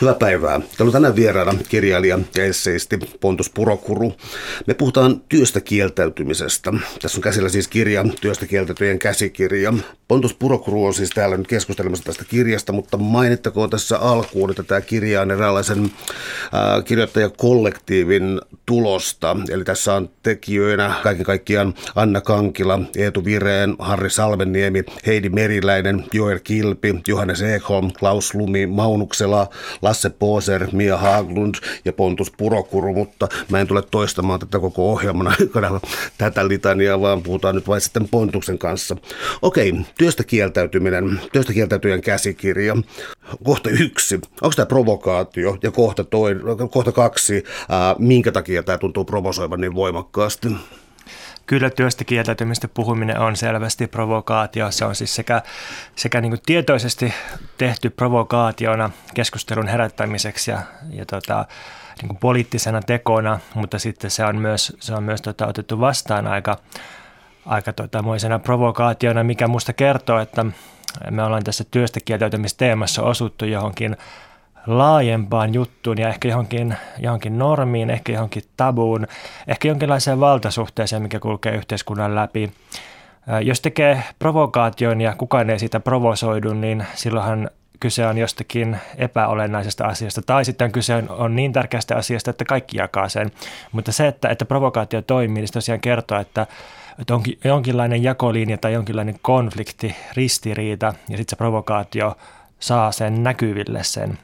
Hyvää päivää. Täällä on tänään vieraana kirjailija ja esseisti Pontus Purokuru. Me puhutaan työstä kieltäytymisestä. Tässä on käsillä siis kirja, työstä kieltäytyjen käsikirja. Pontus Purokuru on siis täällä nyt keskustelemassa tästä kirjasta, mutta mainittakoon tässä alkuun, että tämä kirja on eräänlaisen kirjoittajakollektiivin tulosta. Eli tässä on tekijöinä kaiken kaikkiaan Anna Kankila, Eetu Vireen, Harri Salveniemi, Heidi Meriläinen, Joel Kilpi, Johannes Ekholm, Klaus Lumi, Maunuksela, Lasse Poser, Mia Haglund ja Pontus Purokuru, mutta mä en tule toistamaan tätä koko ohjelmana tätä litania, vaan puhutaan nyt vain sitten Pontuksen kanssa. Okei, työstä kieltäytyminen, työstä kieltäytyjän käsikirja. Kohta yksi, onko tämä provokaatio? Ja kohta, toi, kohta kaksi, ää, minkä takia tämä tuntuu provosoivan niin voimakkaasti? Kyllä työstä kieltäytymistä puhuminen on selvästi provokaatio. Se on siis sekä, sekä niin tietoisesti tehty provokaationa keskustelun herättämiseksi ja, ja tota, niin kuin poliittisena tekona, mutta sitten se on myös, se on myös tota, otettu vastaan aika, aika tota, moisena provokaationa, mikä musta kertoo, että me ollaan tässä työstä kieltäytymisteemassa osuttu johonkin laajempaan juttuun ja ehkä johonkin, johonkin normiin, ehkä johonkin tabuun, ehkä jonkinlaiseen valtasuhteeseen, mikä kulkee yhteiskunnan läpi. Jos tekee provokaation ja kukaan ei siitä provosoidu, niin silloinhan kyse on jostakin epäolennaisesta asiasta, tai sitten kyse on, on niin tärkeästä asiasta, että kaikki jakaa sen. Mutta se, että, että provokaatio toimii, niin se tosiaan kertoo, että, että onkin jonkinlainen jakolinja tai jonkinlainen konflikti, ristiriita, ja sitten se provokaatio saa sen näkyville sen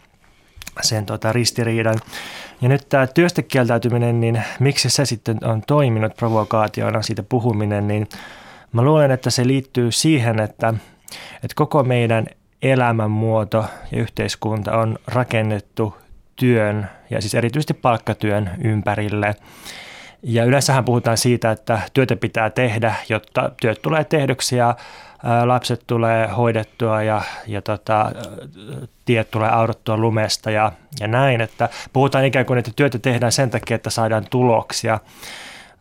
sen tota, ristiriidan. Ja nyt tämä työstä kieltäytyminen, niin miksi se sitten on toiminut provokaationa, siitä puhuminen, niin mä luulen, että se liittyy siihen, että, että koko meidän elämänmuoto ja yhteiskunta on rakennettu työn ja siis erityisesti palkkatyön ympärille. Ja yleensähän puhutaan siitä, että työtä pitää tehdä, jotta työt tulee tehdyksi ja lapset tulee hoidettua ja, ja tota, tiet tulee audottua lumesta ja, ja näin. Että puhutaan ikään kuin, että työtä tehdään sen takia, että saadaan tuloksia.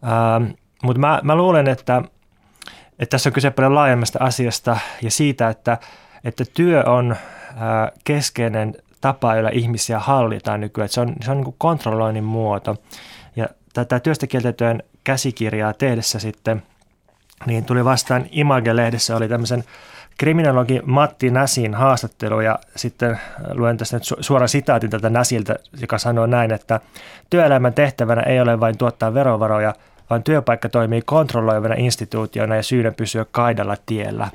Ähm, mutta mä, mä luulen, että, että tässä on kyse paljon laajemmasta asiasta ja siitä, että, että työ on ää, keskeinen tapa, jolla ihmisiä hallitaan nykyään. Että se on, se on niin kuin kontrolloinnin muoto. Ja tätä työstä kieltäytyön käsikirjaa tehdessä sitten – niin tuli vastaan Image-lehdessä oli tämmöisen kriminologi Matti Näsin haastattelu ja sitten luen tästä nyt suoran sitaatin tältä Näsiltä, joka sanoo näin, että työelämän tehtävänä ei ole vain tuottaa verovaroja, vaan työpaikka toimii kontrolloivana instituutiona ja syynä pysyä kaidalla tiellä.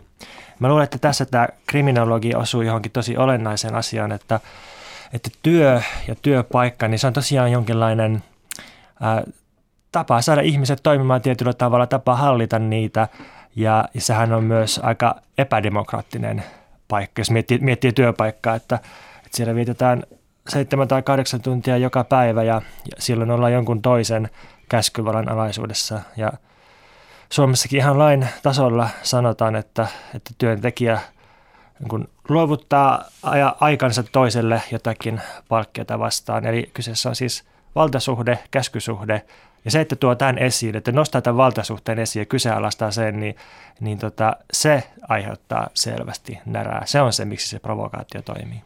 Mä luulen, että tässä tämä kriminologi osuu johonkin tosi olennaiseen asiaan, että, että työ ja työpaikka, niin se on tosiaan jonkinlainen ää, tapa saada ihmiset toimimaan tietyllä tavalla, tapa hallita niitä ja, sehän on myös aika epädemokraattinen paikka, jos miettii, miettii työpaikkaa, että, että siellä vietetään seitsemän tai kahdeksan tuntia joka päivä ja, ja silloin ollaan jonkun toisen käskyvalan alaisuudessa ja Suomessakin ihan lain tasolla sanotaan, että, että työntekijä niin luovuttaa aikansa toiselle jotakin palkkiota vastaan. Eli kyseessä on siis valtasuhde, käskysuhde ja se, että tuo tämän esiin, että nostaa tämän valtasuhteen esiin ja kyseenalaistaa sen, niin, niin tota, se aiheuttaa selvästi närää. Se on se, miksi se provokaatio toimii.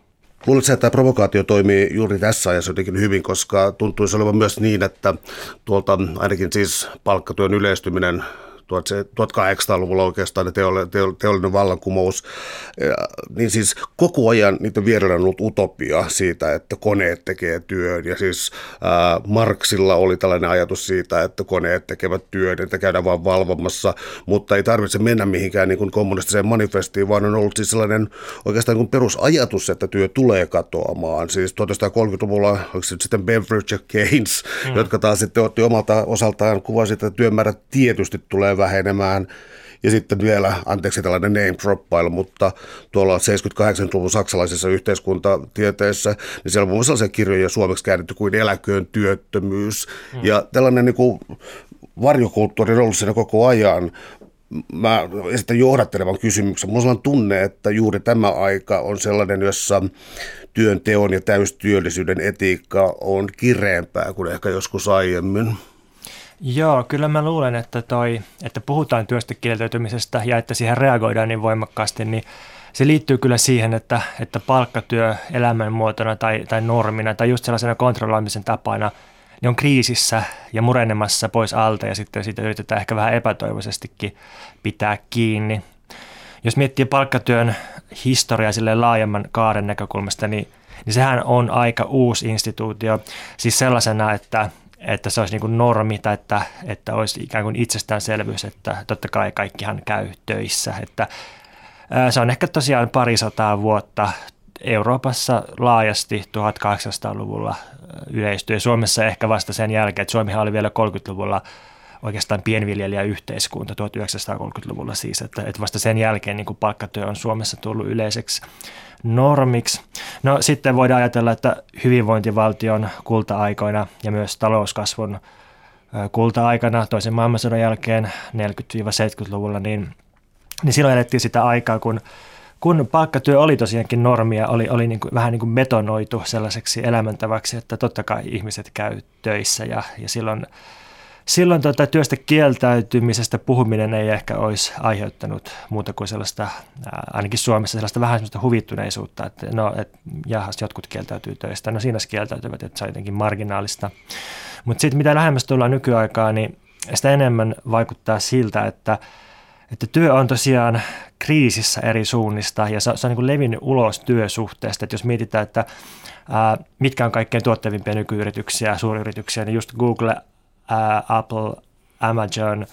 Luuletko, että tämä provokaatio toimii juuri tässä ajassa jotenkin hyvin, koska tuntuisi olevan myös niin, että tuolta ainakin siis palkkatyön yleistyminen 1800-luvulla oikeastaan teollinen vallankumous, ja, niin siis koko ajan niiden vierellä on ollut utopia siitä, että koneet tekee työn. Ja siis ää, Marksilla oli tällainen ajatus siitä, että koneet tekevät työn, että käydään vain valvomassa, mutta ei tarvitse mennä mihinkään niin kuin kommunistiseen manifestiin, vaan on ollut siis sellainen oikeastaan niin kuin perusajatus, että työ tulee katoamaan. Siis 1930-luvulla onko se sitten Beveridge ja Keynes, mm. jotka taas sitten otti omalta osaltaan kuvasi, että työmäärä tietysti tulee vähenemään. Ja sitten vielä, anteeksi tällainen name droppailu, mutta tuolla 78-luvun saksalaisessa yhteiskuntatieteessä, niin siellä on muun muassa sellaisia kirjoja suomeksi käännetty kuin eläköön työttömyys. Mm. Ja tällainen niin kuin varjokulttuuri on ollut siinä koko ajan. Mä esitän johdattelevan kysymyksen. Mulla on tunne, että juuri tämä aika on sellainen, jossa työnteon ja täystyöllisyyden etiikka on kireempää kuin ehkä joskus aiemmin. Joo, kyllä mä luulen, että, toi, että puhutaan työstä kieltäytymisestä ja että siihen reagoidaan niin voimakkaasti, niin se liittyy kyllä siihen, että, että palkkatyö elämänmuotona tai, tai normina tai just sellaisena kontrolloimisen tapana niin on kriisissä ja murenemassa pois alta ja sitten siitä yritetään ehkä vähän epätoivoisestikin pitää kiinni. Jos miettii palkkatyön historiaa sille laajemman kaaren näkökulmasta, niin, niin sehän on aika uusi instituutio. Siis sellaisena, että, että se olisi niin kuin normi tai että, että olisi ikään kuin itsestäänselvyys, että totta kai kaikkihan käy töissä. Että, se on ehkä tosiaan parisataa vuotta Euroopassa laajasti 1800-luvulla yleistyi Suomessa ehkä vasta sen jälkeen, että Suomihan oli vielä 30-luvulla oikeastaan pienviljelijäyhteiskunta 1930-luvulla siis, että, että vasta sen jälkeen niin kuin palkkatyö on Suomessa tullut yleiseksi normiksi. No sitten voidaan ajatella, että hyvinvointivaltion kulta-aikoina ja myös talouskasvun kulta-aikana toisen maailmansodan jälkeen 40-70-luvulla, niin, niin silloin elettiin sitä aikaa, kun kun palkkatyö oli tosiaankin normia, oli, oli niin kuin, vähän niin kuin betonoitu sellaiseksi elämäntavaksi, että totta kai ihmiset käy töissä ja, ja silloin silloin tuota, työstä kieltäytymisestä puhuminen ei ehkä olisi aiheuttanut muuta kuin sellaista, ainakin Suomessa sellaista vähän sellaista huvittuneisuutta, että no, et, jahas, jotkut kieltäytyy töistä, no siinä kieltäytyvät, että se on jotenkin marginaalista. Mutta sitten mitä lähemmäs tullaan nykyaikaan, niin sitä enemmän vaikuttaa siltä, että, että työ on tosiaan kriisissä eri suunnista ja se, se on niin levinnyt ulos työsuhteesta. Että jos mietitään, että ää, mitkä on kaikkein tuottavimpia nykyyrityksiä, suuryrityksiä, niin just Google, ää, Apple, Amazon,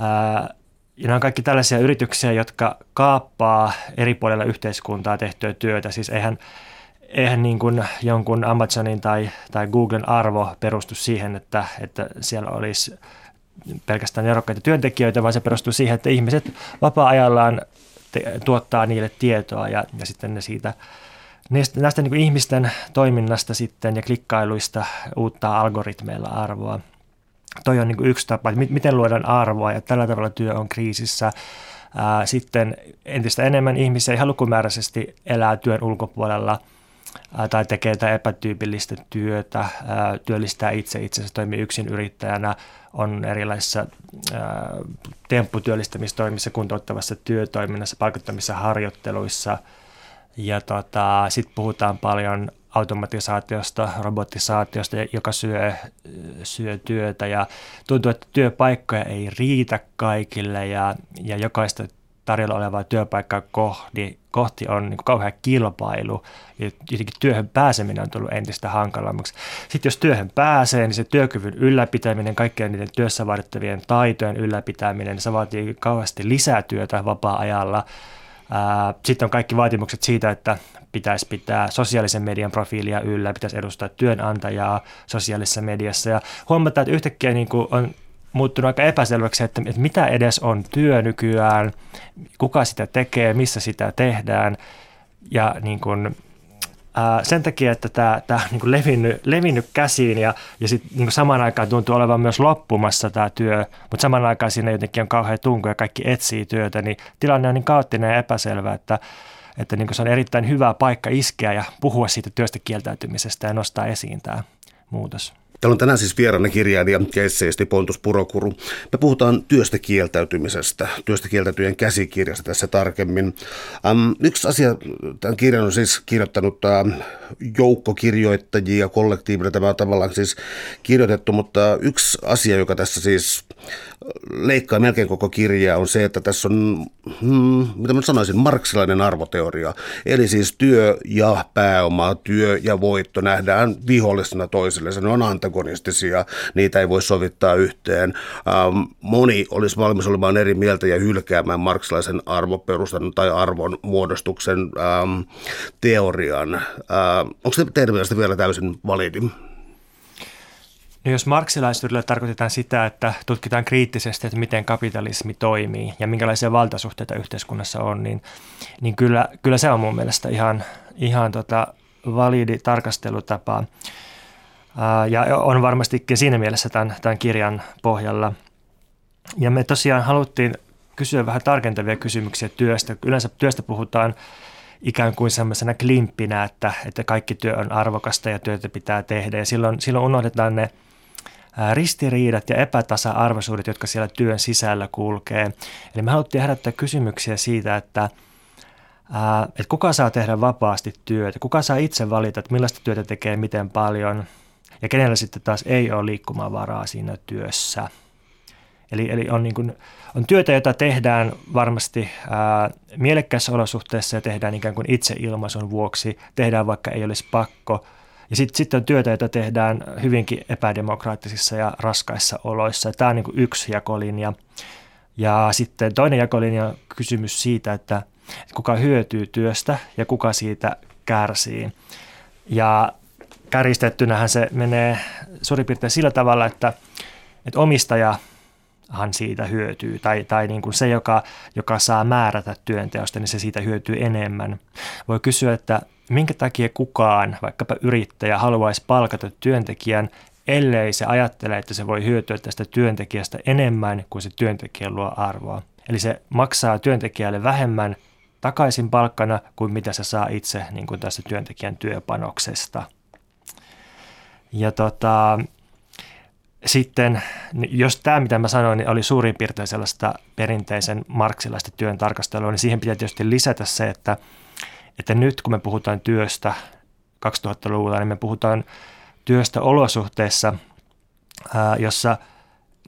ää, ja nämä on kaikki tällaisia yrityksiä, jotka kaappaa eri puolilla yhteiskuntaa tehtyä työtä. Siis eihän, eihän niin kuin jonkun Amazonin tai, tai Googlen arvo perustu siihen, että, että siellä olisi pelkästään erokkaita työntekijöitä, vaan se perustuu siihen, että ihmiset vapaa-ajallaan te, tuottaa niille tietoa ja, ja sitten ne siitä näistä, näistä niin ihmisten toiminnasta sitten ja klikkailuista uuttaa algoritmeilla arvoa toi on niin yksi tapa, että miten luodaan arvoa ja tällä tavalla työ on kriisissä. Sitten entistä enemmän ihmisiä ihan lukumääräisesti elää työn ulkopuolella tai tekee jotain epätyypillistä työtä, työllistää itse itsensä, toimii yksin yrittäjänä, on erilaisissa tempputyöllistämistoimissa, kuntouttavassa työtoiminnassa, palkattomissa harjoitteluissa. Ja tota, sitten puhutaan paljon automatisaatiosta, robotisaatiosta, joka syö, syö työtä ja tuntuu, että työpaikkoja ei riitä kaikille ja, ja jokaista tarjolla olevaa työpaikkaa kohti, kohti on niin kauhean kilpailu ja jotenkin työhön pääseminen on tullut entistä hankalammaksi. Sitten jos työhön pääsee, niin se työkyvyn ylläpitäminen, kaikkien niiden työssä vaadittavien taitojen ylläpitäminen, se vaatii kauheasti lisää työtä vapaa-ajalla. Sitten on kaikki vaatimukset siitä, että pitäisi pitää sosiaalisen median profiilia yllä, pitäisi edustaa työnantajaa sosiaalisessa mediassa. Ja huomataan, että yhtäkkiä niin kuin on muuttunut aika epäselväksi, että, että mitä edes on työ nykyään, kuka sitä tekee, missä sitä tehdään. Ja niin kuin, ää, sen takia, että tämä, tämä on niin levinnyt, levinnyt käsiin ja, ja sit niin samaan aikaan tuntuu olevan myös loppumassa tämä työ, mutta samaan aikaan siinä jotenkin on kauhean tunku ja kaikki etsii työtä, niin tilanne on niin kaoottinen ja epäselvä, että että niin se on erittäin hyvä paikka iskeä ja puhua siitä työstä kieltäytymisestä ja nostaa esiin tämä muutos. Täällä on tänään siis vieraana kirjailija ja esseisti Pontus Purokuru. Me puhutaan työstä kieltäytymisestä, työstä kieltäytyjen käsikirjasta tässä tarkemmin. Um, yksi asia, tämän kirjan on siis kirjoittanut uh, joukko kirjoittajia, kollektiivina tämä on tavallaan siis kirjoitettu, mutta yksi asia, joka tässä siis leikkaa melkein koko kirjaa on se, että tässä on, hmm, mitä mä sanoisin, marksilainen arvoteoria. Eli siis työ ja pääoma, työ ja voitto nähdään vihollisena toisille. Ne on antagonistisia, niitä ei voi sovittaa yhteen. Ähm, moni olisi valmis olemaan eri mieltä ja hylkäämään marksilaisen arvoperustan tai arvon muodostuksen ähm, teorian. Ähm, onko se teidän mielestä vielä täysin validi? No jos marksilaisuudella tarkoitetaan sitä, että tutkitaan kriittisesti, että miten kapitalismi toimii ja minkälaisia valtasuhteita yhteiskunnassa on, niin, niin kyllä, kyllä se on mun mielestä ihan, ihan tota validi tarkastelutapa. Ja on varmastikin siinä mielessä tämän, tämän kirjan pohjalla. Ja me tosiaan haluttiin kysyä vähän tarkentavia kysymyksiä työstä. Yleensä työstä puhutaan ikään kuin semmoisena klimppinä, että, että kaikki työ on arvokasta ja työtä pitää tehdä. Ja silloin, silloin unohdetaan ne ristiriidat ja epätasa-arvoisuudet, jotka siellä työn sisällä kulkee. Eli me haluttiin herättää kysymyksiä siitä, että että kuka saa tehdä vapaasti työtä, kuka saa itse valita, että millaista työtä tekee, miten paljon ja kenellä sitten taas ei ole liikkumavaraa siinä työssä. Eli, eli on, niin kuin, on työtä, jota tehdään varmasti ää, mielekkäissä olosuhteissa ja tehdään ikään kuin itse ilmaisun vuoksi, tehdään vaikka ei olisi pakko. Ja sitten sit on työtä, jota tehdään hyvinkin epädemokraattisissa ja raskaissa oloissa. Tämä on niin yksi jakolinja. Ja sitten toinen jakolinja on kysymys siitä, että kuka hyötyy työstä ja kuka siitä kärsii. Ja kärjistettynähän se menee suurin piirtein sillä tavalla, että, että omistaja hän siitä hyötyy, tai, tai niin kuin se, joka, joka saa määrätä työnteosta, niin se siitä hyötyy enemmän. Voi kysyä, että minkä takia kukaan, vaikkapa yrittäjä, haluaisi palkata työntekijän, ellei se ajattele, että se voi hyötyä tästä työntekijästä enemmän kuin se työntekijä luo arvoa. Eli se maksaa työntekijälle vähemmän takaisin palkkana kuin mitä se saa itse niin kuin tästä työntekijän työpanoksesta. Ja tota, sitten, jos tämä mitä mä sanoin, niin oli suurin piirtein sellaista perinteisen marksilaista työn tarkastelua, niin siihen pitää tietysti lisätä se, että, että nyt kun me puhutaan työstä 2000-luvulla, niin me puhutaan työstä olosuhteissa, jossa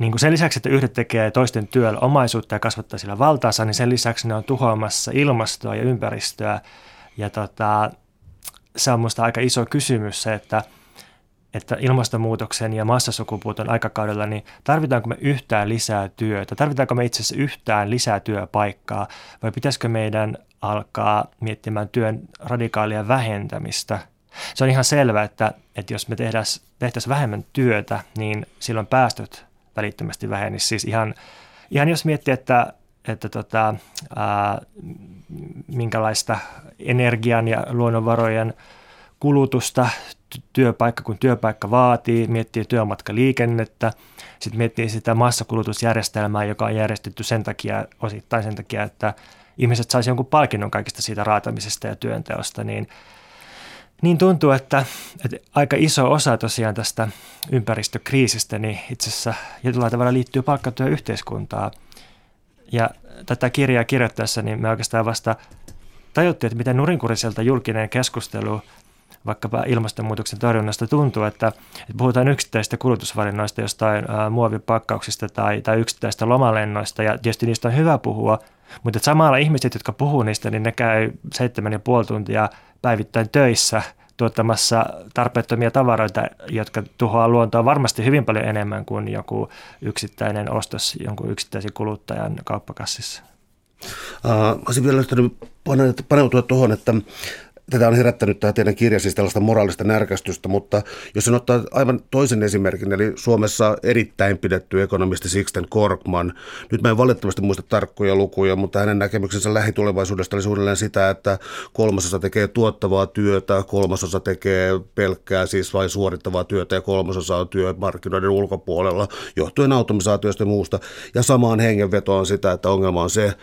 niin kuin sen lisäksi, että yhdet tekee toisten työllä omaisuutta ja kasvattaa sillä valtaansa, niin sen lisäksi ne on tuhoamassa ilmastoa ja ympäristöä. Ja tota, se on minusta aika iso kysymys se, että – että ilmastonmuutoksen ja massasukupuuton aikakaudella, niin tarvitaanko me yhtään lisää työtä? Tarvitaanko me itse asiassa yhtään lisää työpaikkaa? Vai pitäisikö meidän alkaa miettimään työn radikaalia vähentämistä? Se on ihan selvää, että, että jos me tehtäisiin tehtäisi vähemmän työtä, niin silloin päästöt välittömästi vähenisivät. Siis ihan, ihan jos miettii, että, että tota, ää, minkälaista energian ja luonnonvarojen kulutusta työpaikka, kun työpaikka vaatii, miettii työmatkaliikennettä, sitten miettii sitä massakulutusjärjestelmää, joka on järjestetty sen takia, osittain sen takia, että ihmiset saisi jonkun palkinnon kaikista siitä raatamisesta ja työnteosta, niin, niin tuntuu, että, että aika iso osa tosiaan tästä ympäristökriisistä niin itse asiassa jollain tavalla liittyy palkkatyöyhteiskuntaan. Ja tätä kirjaa kirjoittaessa niin me oikeastaan vasta tajuttiin, että miten nurinkuriselta julkinen keskustelu – vaikkapa ilmastonmuutoksen torjunnasta tuntuu, että, että puhutaan yksittäisistä kulutusvalinnoista, jostain ää, muovipakkauksista tai, tai yksittäisistä lomalennoista, ja tietysti niistä on hyvä puhua, mutta samalla ihmiset, jotka puhuu niistä, niin ne käy seitsemän ja puoli tuntia päivittäin töissä tuottamassa tarpeettomia tavaroita, jotka tuhoaa luontoa varmasti hyvin paljon enemmän kuin joku yksittäinen ostos jonkun yksittäisen kuluttajan kauppakassissa. Uh, olisin vielä paneutua tuohon, että tätä on herättänyt tämä teidän kirja siis tällaista moraalista närkästystä, mutta jos sen ottaa aivan toisen esimerkin, eli Suomessa erittäin pidetty ekonomisti Sixten Korkman, nyt mä en valitettavasti muista tarkkoja lukuja, mutta hänen näkemyksensä lähitulevaisuudesta oli suunnilleen sitä, että kolmasosa tekee tuottavaa työtä, kolmasosa tekee pelkkää siis vain suorittavaa työtä ja kolmasosa on työmarkkinoiden ulkopuolella johtuen automatisaatiosta ja muusta. Ja samaan hengenvetoon sitä, että ongelma on se,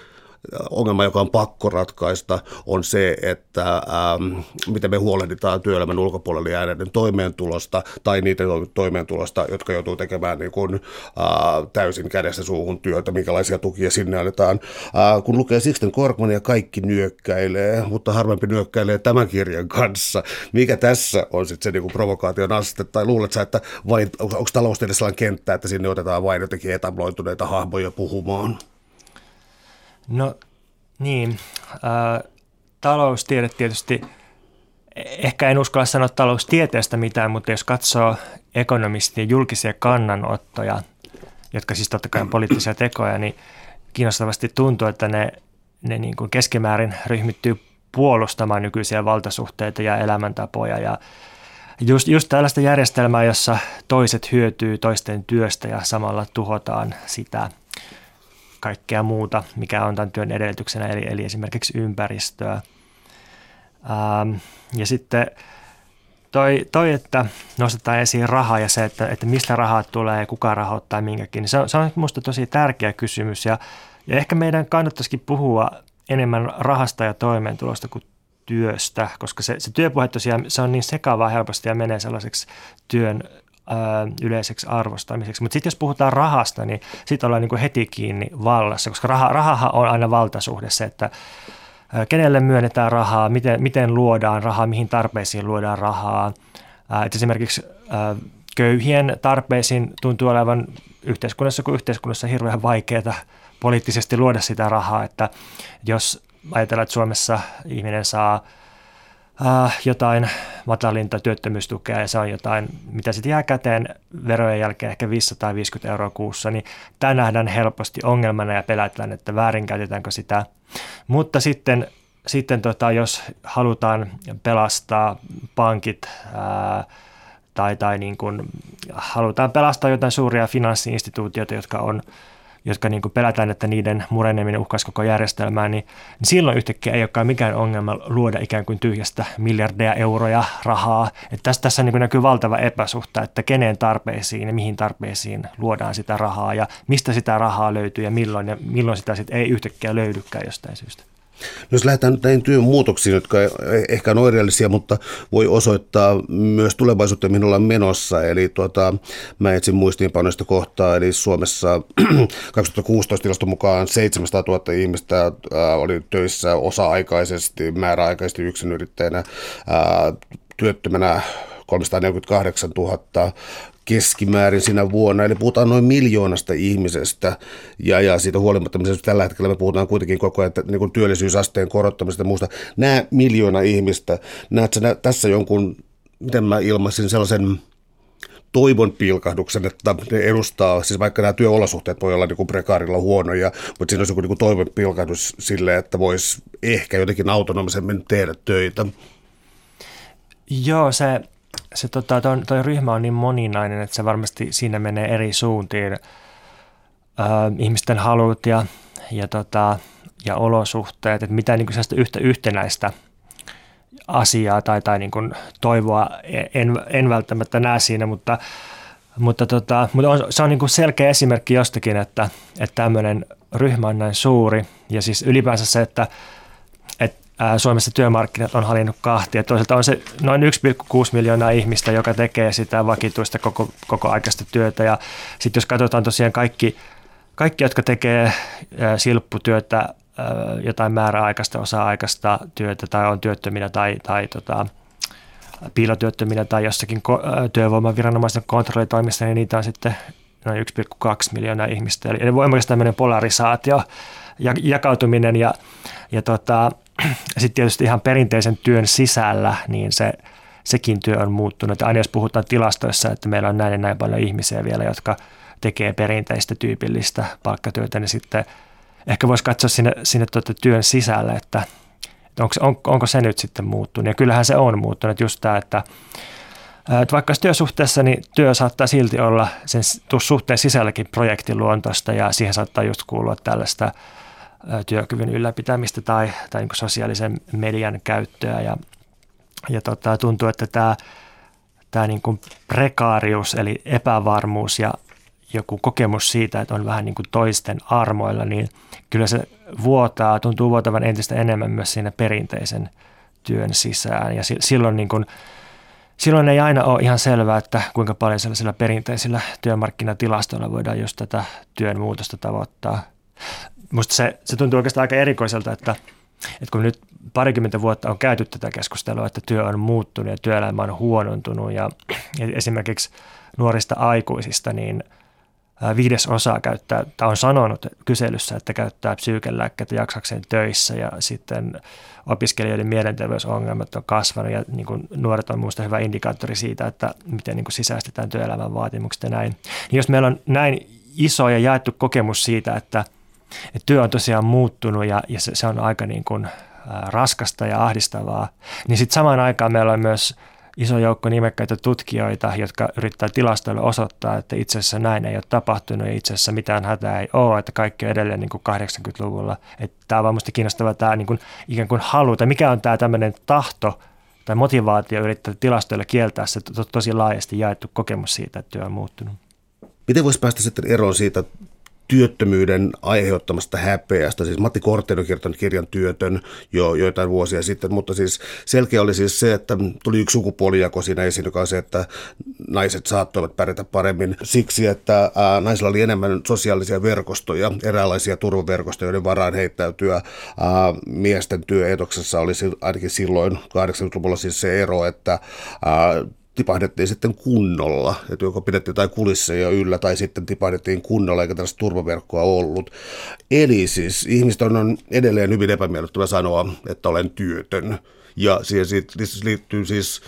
ongelma, joka on pakko ratkaista, on se, että ähm, miten me huolehditaan työelämän ulkopuolelle jääneiden toimeentulosta tai niiden toimeentulosta, jotka joutuu tekemään niin kuin, äh, täysin kädestä suuhun työtä, minkälaisia tukia sinne annetaan. Äh, kun lukee Sixten Korkmania, kaikki nyökkäilee, mutta harvempi nyökkäilee tämän kirjan kanssa. Mikä tässä on sitten se niin kuin provokaation aste, tai luuletko että vain, onko taloustiede sellainen kenttä, että sinne otetaan vain jotenkin etabloituneita hahmoja puhumaan? No niin, äh, taloustiede tietysti, ehkä en uskalla sanoa taloustieteestä mitään, mutta jos katsoo ekonomistien julkisia kannanottoja, jotka siis totta kai on poliittisia tekoja, niin kiinnostavasti tuntuu, että ne, ne niin kuin keskimäärin ryhmittyy puolustamaan nykyisiä valtasuhteita ja elämäntapoja. Ja just, just tällaista järjestelmää, jossa toiset hyötyy toisten työstä ja samalla tuhotaan sitä – kaikkea muuta, mikä on tämän työn edellytyksenä, eli, eli esimerkiksi ympäristöä. Ähm, ja sitten toi, toi, että nostetaan esiin rahaa ja se, että, että mistä rahat tulee ja kuka rahoittaa minkäkin, niin se on, se on minusta tosi tärkeä kysymys. Ja, ja ehkä meidän kannattaisikin puhua enemmän rahasta ja toimeentulosta kuin työstä, koska se, se työpuhe tosiaan se on niin sekavaa helposti ja menee sellaiseksi työn yleiseksi arvostamiseksi. Mutta sitten jos puhutaan rahasta, niin sitten ollaan niin heti kiinni vallassa, koska raha, rahahan on aina valtasuhde se, että kenelle myönnetään rahaa, miten, miten luodaan rahaa, mihin tarpeisiin luodaan rahaa. Et esimerkiksi köyhien tarpeisiin tuntuu olevan yhteiskunnassa kuin yhteiskunnassa hirveän vaikeaa poliittisesti luoda sitä rahaa, että jos ajatellaan, että Suomessa ihminen saa äh, jotain matalinta työttömyystukea ja se on jotain, mitä sitten jää käteen verojen jälkeen ehkä 550 euroa kuussa, niin tämä nähdään helposti ongelmana ja pelätään, että väärinkäytetäänkö sitä. Mutta sitten, sitten tota, jos halutaan pelastaa pankit ää, tai, tai niin kuin, halutaan pelastaa jotain suuria finanssiinstituutioita, jotka on jotka niin kuin pelätään, että niiden mureneminen uhkaisi koko järjestelmää, niin, niin silloin yhtäkkiä ei olekaan mikään ongelma luoda ikään kuin tyhjästä miljardeja euroja rahaa. Että tässä, tässä niin kuin näkyy valtava epäsuhta, että kenen tarpeisiin ja mihin tarpeisiin luodaan sitä rahaa ja mistä sitä rahaa löytyy ja milloin ja milloin sitä sitten ei yhtäkkiä löydykään jostain syystä. No jos lähdetään nyt näihin työn muutoksiin, jotka ehkä on oireellisia, mutta voi osoittaa myös tulevaisuutta, mihin ollaan menossa. Eli tuota, mä etsin muistiinpanoista kohtaa, eli Suomessa 2016 tilaston mukaan 700 000 ihmistä äh, oli töissä osa-aikaisesti, määräaikaisesti yksinyrittäjänä, äh, työttömänä 348 000, keskimäärin siinä vuonna, eli puhutaan noin miljoonasta ihmisestä, ja, ja siitä huolimatta, tällä hetkellä me puhutaan kuitenkin koko ajan että, niin kuin työllisyysasteen korottamisesta ja muusta. Nämä miljoona ihmistä, näetkö nä, tässä jonkun, miten mä ilmaisin sellaisen toivon pilkahduksen, että ne edustaa, siis vaikka nämä työolosuhteet voi olla niin kuin prekaarilla huonoja, mutta siinä olisi joku niin toivon pilkahdus sille, että voisi ehkä jotenkin autonomisemmin tehdä töitä. Joo, se se tota, toi, toi ryhmä on niin moninainen, että se varmasti siinä menee eri suuntiin. Ö, ihmisten halut ja, ja, tota, ja olosuhteet, että mitä niin kuin yhtä yhtenäistä asiaa tai, tai niin kuin toivoa en, en välttämättä näe siinä, mutta, mutta, tota, mutta on, se on niin kuin selkeä esimerkki jostakin, että, että tämmöinen ryhmä on näin suuri ja siis ylipäänsä se, että Suomessa työmarkkinat on hallinnut kahtia. Toisaalta on se noin 1,6 miljoonaa ihmistä, joka tekee sitä vakituista koko, koko aikaista työtä. Ja sitten jos katsotaan tosiaan kaikki, kaikki jotka tekee silpputyötä, jotain määräaikaista, osa-aikaista työtä tai on työttöminä tai, tai tota, piilotyöttöminä tai jossakin työvoimaviranomaisten kontrollitoimissa, niin niitä on sitten noin 1,2 miljoonaa ihmistä. Eli voimakas tämmöinen polarisaatio, jakautuminen ja, ja tota, sitten tietysti ihan perinteisen työn sisällä, niin se, sekin työ on muuttunut. Aina jos puhutaan tilastoissa, että meillä on näin ja näin paljon ihmisiä vielä, jotka tekee perinteistä tyypillistä palkkatyötä, niin sitten ehkä voisi katsoa sinne, sinne tuota työn sisälle, että, että onko, on, onko se nyt sitten muuttunut. Ja kyllähän se on muuttunut just tämä, että, että vaikka työsuhteessa, niin työ saattaa silti olla sen suhteen sisälläkin projektiluontoista ja siihen saattaa just kuulua tällaista – työkyvyn ylläpitämistä tai, tai niin sosiaalisen median käyttöä. Ja, ja tota, tuntuu, että tämä, tämä niin kuin prekaarius eli epävarmuus ja joku kokemus siitä, että on vähän niin kuin toisten armoilla, niin kyllä se vuotaa, tuntuu vuotavan entistä enemmän myös siinä perinteisen työn sisään. Ja silloin, niin kuin, silloin ei aina ole ihan selvää, että kuinka paljon sellaisilla perinteisillä työmarkkinatilastoilla voidaan just tätä työn muutosta tavoittaa musta se, se tuntuu oikeastaan aika erikoiselta, että, että kun nyt parikymmentä vuotta on käyty tätä keskustelua, että työ on muuttunut ja työelämä on huonontunut ja esimerkiksi nuorista aikuisista, niin viides osa käyttää, tai on sanonut kyselyssä, että käyttää psyykelääkkeitä jaksakseen töissä ja sitten opiskelijoiden mielenterveysongelmat on kasvanut ja niin kuin nuoret on minusta hyvä indikaattori siitä, että miten niin kuin sisäistetään työelämän vaatimukset ja näin. Niin jos meillä on näin iso ja jaettu kokemus siitä, että – että työ on tosiaan muuttunut ja, ja se, se on aika niin kuin, raskasta ja ahdistavaa. Niin sitten samaan aikaan meillä on myös iso joukko nimekkäitä tutkijoita, jotka yrittää tilastoilla osoittaa, että itse asiassa näin ei ole tapahtunut ja itse asiassa mitään hätää ei ole, että kaikki on edelleen niin kuin 80-luvulla. Että tämä on varmasti kiinnostava tämä niin kuin, ikään kuin halu, tai mikä on tämä tämmöinen tahto tai motivaatio yrittää tilastoilla kieltää se to, tosi laajasti jaettu kokemus siitä, että työ on muuttunut. Miten voisi päästä sitten eroon siitä työttömyyden aiheuttamasta häpeästä. Siis Matti Kortteen on kirjoittanut kirjan Työtön jo joitain vuosia sitten, mutta siis selkeä oli siis se, että tuli yksi sukupuolijako siinä esiin, joka on se, että naiset saattoivat pärjätä paremmin siksi, että naisilla oli enemmän sosiaalisia verkostoja, eräänlaisia turvaverkostoja, joiden varaan heittäytyä. Miesten työetoksessa oli ainakin silloin 80-luvulla siis se ero, että tipahdettiin sitten kunnolla, että joko pidettiin tai kulisseja yllä tai sitten tipahdettiin kunnolla eikä tällaista turvaverkkoa ollut. Eli siis ihmiset on edelleen hyvin epämiellyttävä sanoa, että olen työtön. Ja siihen liittyy siis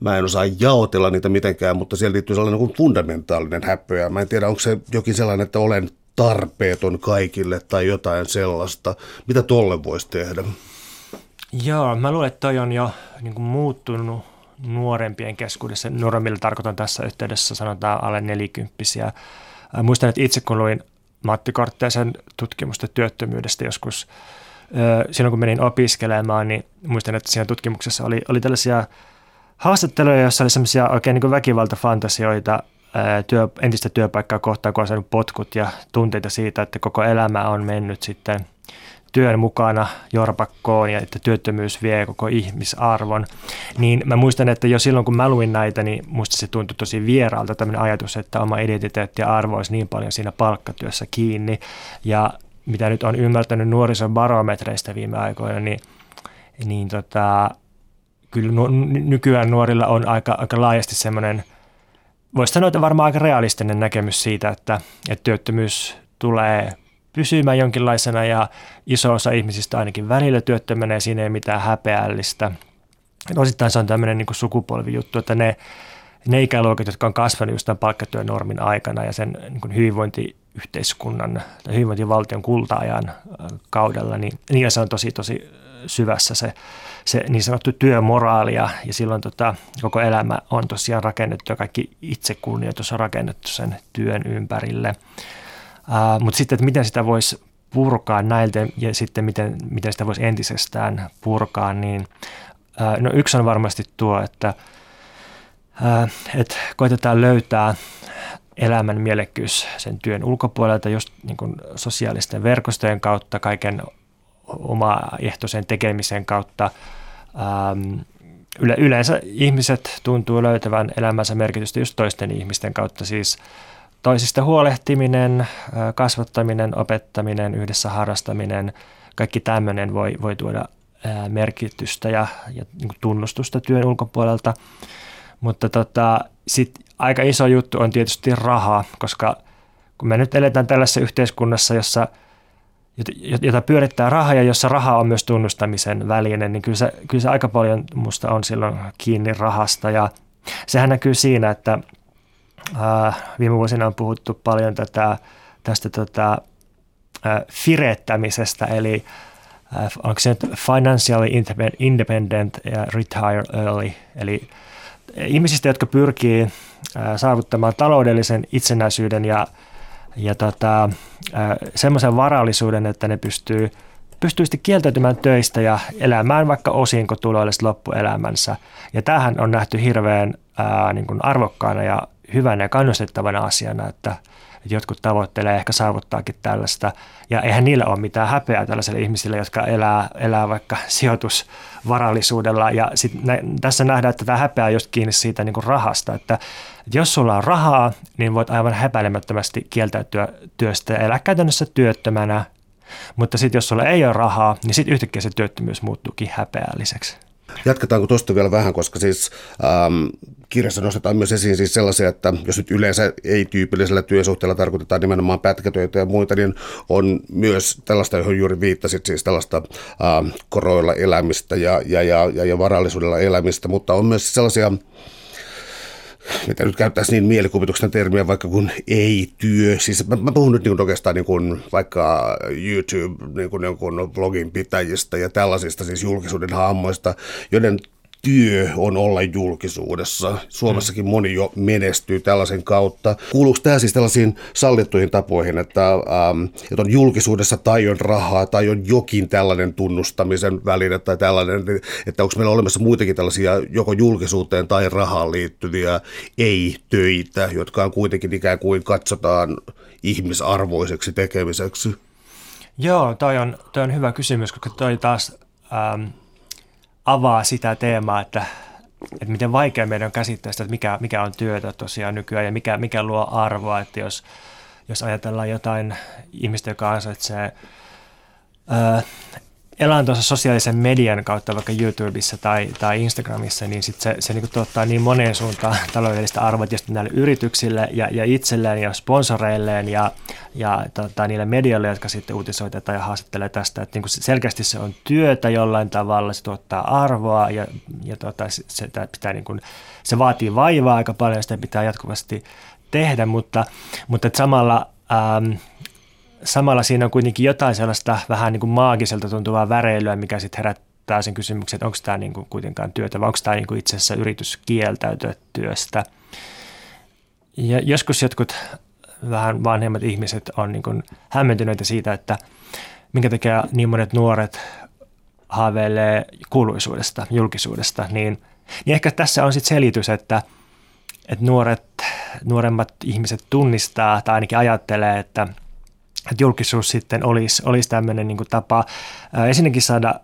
Mä en osaa jaotella niitä mitenkään, mutta siellä liittyy sellainen kuin fundamentaalinen häppöjä. Mä en tiedä, onko se jokin sellainen, että olen tarpeeton kaikille tai jotain sellaista. Mitä tolle voisi tehdä? Joo, mä luulen, että toi on jo niin kuin muuttunut nuorempien keskuudessa. Nuoremmilla tarkoitan tässä yhteydessä sanotaan alle nelikymppisiä. Muistan, että itse kun luin Matti Kortteisen tutkimusta työttömyydestä joskus silloin, kun menin opiskelemaan, niin muistan, että siinä tutkimuksessa oli, oli tällaisia haastatteluja, joissa oli semmoisia oikein niin väkivaltafantasioita työ, entistä työpaikkaa kohtaan, kun on saanut potkut ja tunteita siitä, että koko elämä on mennyt sitten – työn mukana jorpakkoon ja että työttömyys vie koko ihmisarvon, niin mä muistan, että jo silloin kun mä luin näitä, niin musta se tuntui tosi vieraalta tämmöinen ajatus, että oma identiteetti ja arvo olisi niin paljon siinä palkkatyössä kiinni. Ja mitä nyt on ymmärtänyt nuorison barometreistä viime aikoina, niin, niin tota, kyllä nu- nykyään nuorilla on aika, aika laajasti semmoinen, voisi sanoa, että varmaan aika realistinen näkemys siitä, että, että työttömyys tulee pysymään jonkinlaisena ja iso osa ihmisistä ainakin välillä työttömänä ja siinä ei mitään häpeällistä. Osittain se on tämmöinen niin sukupolvijuttu, että ne, ne ikäluokat, jotka on kasvanut just tämän palkkatyön normin aikana ja sen niin hyvinvointiyhteiskunnan tai hyvinvointivaltion kulta-ajan kaudella, niin niillä se on tosi tosi syvässä se, se niin sanottu työmoraali ja, ja silloin tota, koko elämä on tosiaan rakennettu ja kaikki itsekunnioitus on rakennettu sen työn ympärille. Uh, mutta sitten, että miten sitä voisi purkaa näiltä ja sitten miten, miten sitä voisi entisestään purkaa, niin uh, no yksi on varmasti tuo, että uh, että koitetaan löytää elämän mielekkyys sen työn ulkopuolelta just niin kuin sosiaalisten verkostojen kautta, kaiken omaehtoisen tekemisen kautta. Um, yle, yleensä ihmiset tuntuu löytävän elämänsä merkitystä just toisten ihmisten kautta, siis toisista huolehtiminen, kasvattaminen, opettaminen, yhdessä harrastaminen, kaikki tämmöinen voi, voi tuoda merkitystä ja, ja niin tunnustusta työn ulkopuolelta. Mutta tota, sit aika iso juttu on tietysti raha, koska kun me nyt eletään tällaisessa yhteiskunnassa, jossa jota pyörittää raha ja jossa raha on myös tunnustamisen väline, niin kyllä se, kyllä se aika paljon musta on silloin kiinni rahasta. Ja sehän näkyy siinä, että viime vuosina on puhuttu paljon tätä, tästä tota, äh, firettämisestä, eli äh, onko se nyt financially independent ja retire early, eli ihmisistä, jotka pyrkii saavuttamaan taloudellisen itsenäisyyden ja, ja tota, semmoisen varallisuuden, että ne pystyy pystyy sitten kieltäytymään töistä ja elämään vaikka osinkotuloille loppuelämänsä. Ja tämähän on nähty hirveän ää, niin kuin arvokkaana ja hyvänä ja kannustettavana asiana, että, jotkut tavoittelee ehkä saavuttaakin tällaista. Ja eihän niillä ole mitään häpeää tällaisille ihmisille, jotka elää, elää vaikka sijoitusvarallisuudella. Ja sit nä, tässä nähdään, että tämä häpeä on just kiinni siitä niin kuin rahasta, että jos sulla on rahaa, niin voit aivan häpäilemättömästi kieltäytyä työstä ja elää käytännössä työttömänä. Mutta sitten jos sulla ei ole rahaa, niin sitten yhtäkkiä se työttömyys muuttuukin häpeälliseksi. Jatketaanko tuosta vielä vähän, koska siis ähm, kirjassa nostetaan myös esiin siis sellaisia, että jos nyt yleensä ei-tyypillisellä työsuhteella tarkoitetaan nimenomaan pätkätöitä ja muita, niin on myös tällaista, johon juuri viittasit, siis tällaista ähm, koroilla elämistä ja, ja, ja, ja, ja varallisuudella elämistä, mutta on myös sellaisia mitä nyt käyttäisi niin mielikuvituksen termiä vaikka kun ei-työ. Siis mä, mä puhun nyt niin oikeastaan niin kuin vaikka YouTube niin niin pitäjistä ja tällaisista siis julkisuuden hahmoista, joiden työ on olla julkisuudessa. Suomessakin mm. moni jo menestyy tällaisen kautta. Kuuluuko tämä siis tällaisiin sallittuihin tapoihin, että, ähm, että on julkisuudessa tai on rahaa tai on jokin tällainen tunnustamisen väline tai tällainen, että onko meillä olemassa muitakin tällaisia joko julkisuuteen tai rahaan liittyviä ei-töitä, jotka on kuitenkin ikään kuin katsotaan ihmisarvoiseksi tekemiseksi? Joo, toi on, toi on hyvä kysymys, koska toi taas ähm, avaa sitä teemaa, että, että miten vaikea meidän on käsittää sitä, että mikä, mikä on työtä tosiaan nykyään ja mikä, mikä luo arvoa, että jos, jos ajatellaan jotain ihmistä, joka ansaitsee äh, elantonsa sosiaalisen median kautta vaikka YouTubessa tai, tai Instagramissa, niin sit se, se niin tuottaa niin moneen suuntaan taloudellista arvoa tietysti näille yrityksille ja, ja itselleen ja sponsoreilleen ja, ja tota, niille medioille, jotka sitten uutisoitetaan ja haastattelee tästä. Että niin selkeästi se on työtä jollain tavalla, se tuottaa arvoa ja, ja tota, se, se, pitää niin kuin, se vaatii vaivaa aika paljon, sitä pitää jatkuvasti tehdä, mutta, mutta samalla ähm, samalla siinä on kuitenkin jotain sellaista vähän niin kuin maagiselta tuntuvaa väreilyä, mikä sitten herättää sen kysymyksen, että onko tämä niin kuin kuitenkaan työtä vai onko tämä niin kuin itse asiassa yritys kieltäytyä työstä. Ja joskus jotkut vähän vanhemmat ihmiset on niin kuin hämmentyneitä siitä, että minkä takia niin monet nuoret haaveilee kuuluisuudesta, julkisuudesta, niin, niin ehkä tässä on sitten selitys, että, että nuoret, nuoremmat ihmiset tunnistaa tai ainakin ajattelee, että – että julkisuus sitten olisi, olisi tämmöinen niin tapa ensinnäkin saada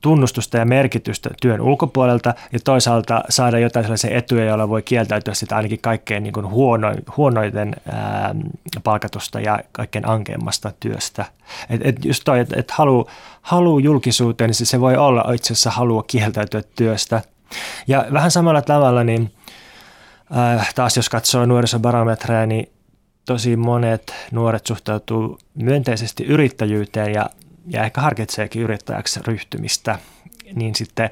tunnustusta ja merkitystä työn ulkopuolelta ja toisaalta saada jotain sellaisia etuja, joilla voi kieltäytyä sitä ainakin kaikkein niin huono, huonoiten ää, palkatusta ja kaikkein ankeimmasta työstä. Et, et just toi, että et halu, halu julkisuuteen, niin se, se voi olla itse asiassa halua kieltäytyä työstä. Ja vähän samalla tavalla, niin äh, taas jos katsoo nuorisobarometreja, niin tosi monet nuoret suhtautuu myönteisesti yrittäjyyteen ja, ja ehkä harkitseekin yrittäjäksi ryhtymistä, niin sitten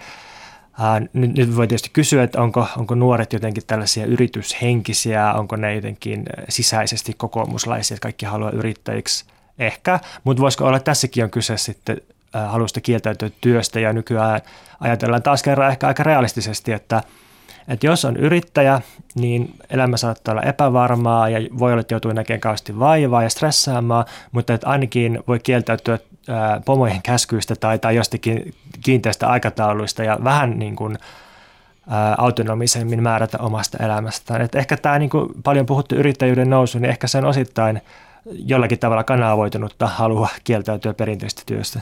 ää, nyt, nyt voi tietysti kysyä, että onko, onko nuoret jotenkin tällaisia yrityshenkisiä, onko ne jotenkin sisäisesti kokoomuslaisia, että kaikki haluaa yrittäjiksi. Ehkä, mutta voisiko olla, tässäkin on kyse sitten halusta kieltäytyä työstä ja nykyään ajatellaan taas kerran ehkä aika realistisesti, että – että jos on yrittäjä, niin elämä saattaa olla epävarmaa ja voi olla, että joutuu näkemään kauheasti vaivaa ja stressaamaan, mutta että ainakin voi kieltäytyä pomojen käskyistä tai, tai jostakin kiinteistä aikatauluista ja vähän niin kuin, autonomisemmin määrätä omasta elämästään. Et ehkä tämä niin kuin paljon puhuttu yrittäjyyden nousu, niin ehkä se on osittain jollakin tavalla kanavoitunutta halua kieltäytyä perinteisestä työstä.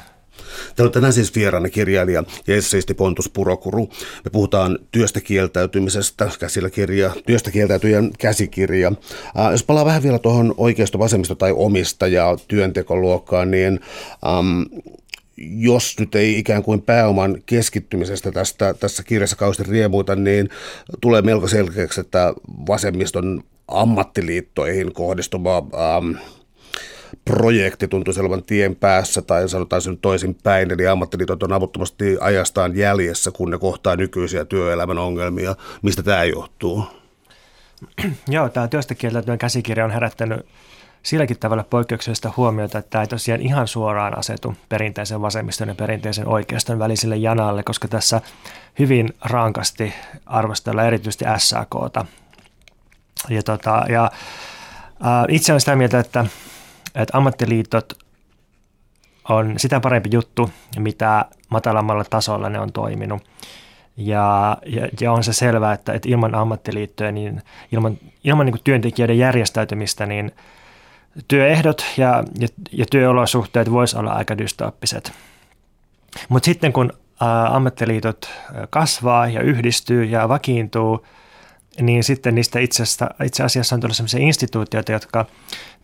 Täällä on tänään siis vieraana kirjailija ja esseisti Pontus Purokuru. Me puhutaan työstä kieltäytymisestä, käsillä kirja, työstä kieltäytyjän käsikirja. Äh, jos palaa vähän vielä tuohon oikeisto, vasemmisto tai omistaja työntekoluokkaan, niin ähm, jos nyt ei ikään kuin pääoman keskittymisestä tästä, tässä kirjassa kauheasti riemuita, niin tulee melko selkeäksi, että vasemmiston ammattiliittoihin kohdistuva ähm, projekti tuntuisi olevan tien päässä, tai sanotaan sen toisin päin, eli ammattiliitot on avuttomasti ajastaan jäljessä, kun ne kohtaa nykyisiä työelämän ongelmia. Mistä tämä johtuu? Joo, tämä työstä kieltäytyvän käsikirja on herättänyt silläkin tavalla poikkeuksellista huomiota, että tämä ei tosiaan ihan suoraan asetu perinteisen vasemmiston ja perinteisen oikeiston väliselle janalle, koska tässä hyvin rankasti arvostellaan erityisesti SAKta. Ja, tota, ja ää, itse olen sitä mieltä, että että ammattiliitot on sitä parempi juttu, mitä matalammalla tasolla ne on toiminut. Ja, ja, ja on se selvää, että, että ilman ammattiliittoja, niin ilman, ilman niin työntekijöiden järjestäytymistä, niin työehdot ja, ja, ja työolosuhteet voisivat olla aika dystooppiset. Mutta sitten kun ä, ammattiliitot kasvaa ja yhdistyy ja vakiintuu, niin sitten niistä itse asiassa, itse asiassa on tullut sellaisia instituutioita, jotka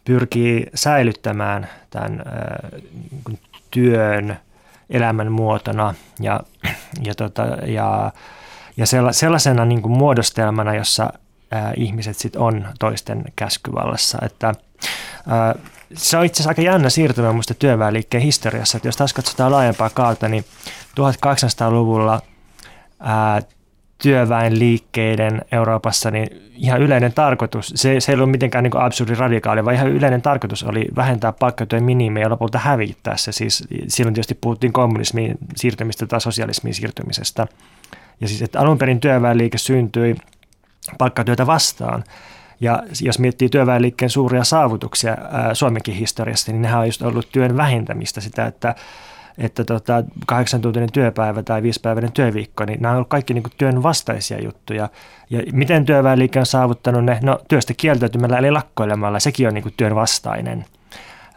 pyrkii säilyttämään tämän niin työn elämän muotona ja, ja, tota, ja, ja sellaisena niin kuin muodostelmana, jossa ää, ihmiset sit on toisten käskyvallassa. Että, ää, se on itse asiassa aika jännä siirtymä minusta työväenliikkeen historiassa, että jos taas katsotaan laajempaa kautta, niin 1800-luvulla ää, työväenliikkeiden Euroopassa, niin ihan yleinen tarkoitus, se, se ei ollut mitenkään niin absurdi radikaali, vaan ihan yleinen tarkoitus oli vähentää palkkatyön minimiä ja lopulta hävittää se. Siis silloin tietysti puhuttiin kommunismiin siirtymistä tai sosialismiin siirtymisestä. Ja siis, että alun perin työväenliike syntyi palkkatyötä vastaan. Ja jos miettii työväenliikkeen suuria saavutuksia ää, Suomenkin historiassa, niin nehän on just ollut työn vähentämistä, sitä, että että tota, kahdeksantuntinen työpäivä tai viisipäiväinen työviikko, niin nämä on kaikki niin kuin työn vastaisia juttuja. Ja miten työväenliike on saavuttanut ne? No työstä kieltäytymällä eli lakkoilemalla, sekin on niin kuin työn vastainen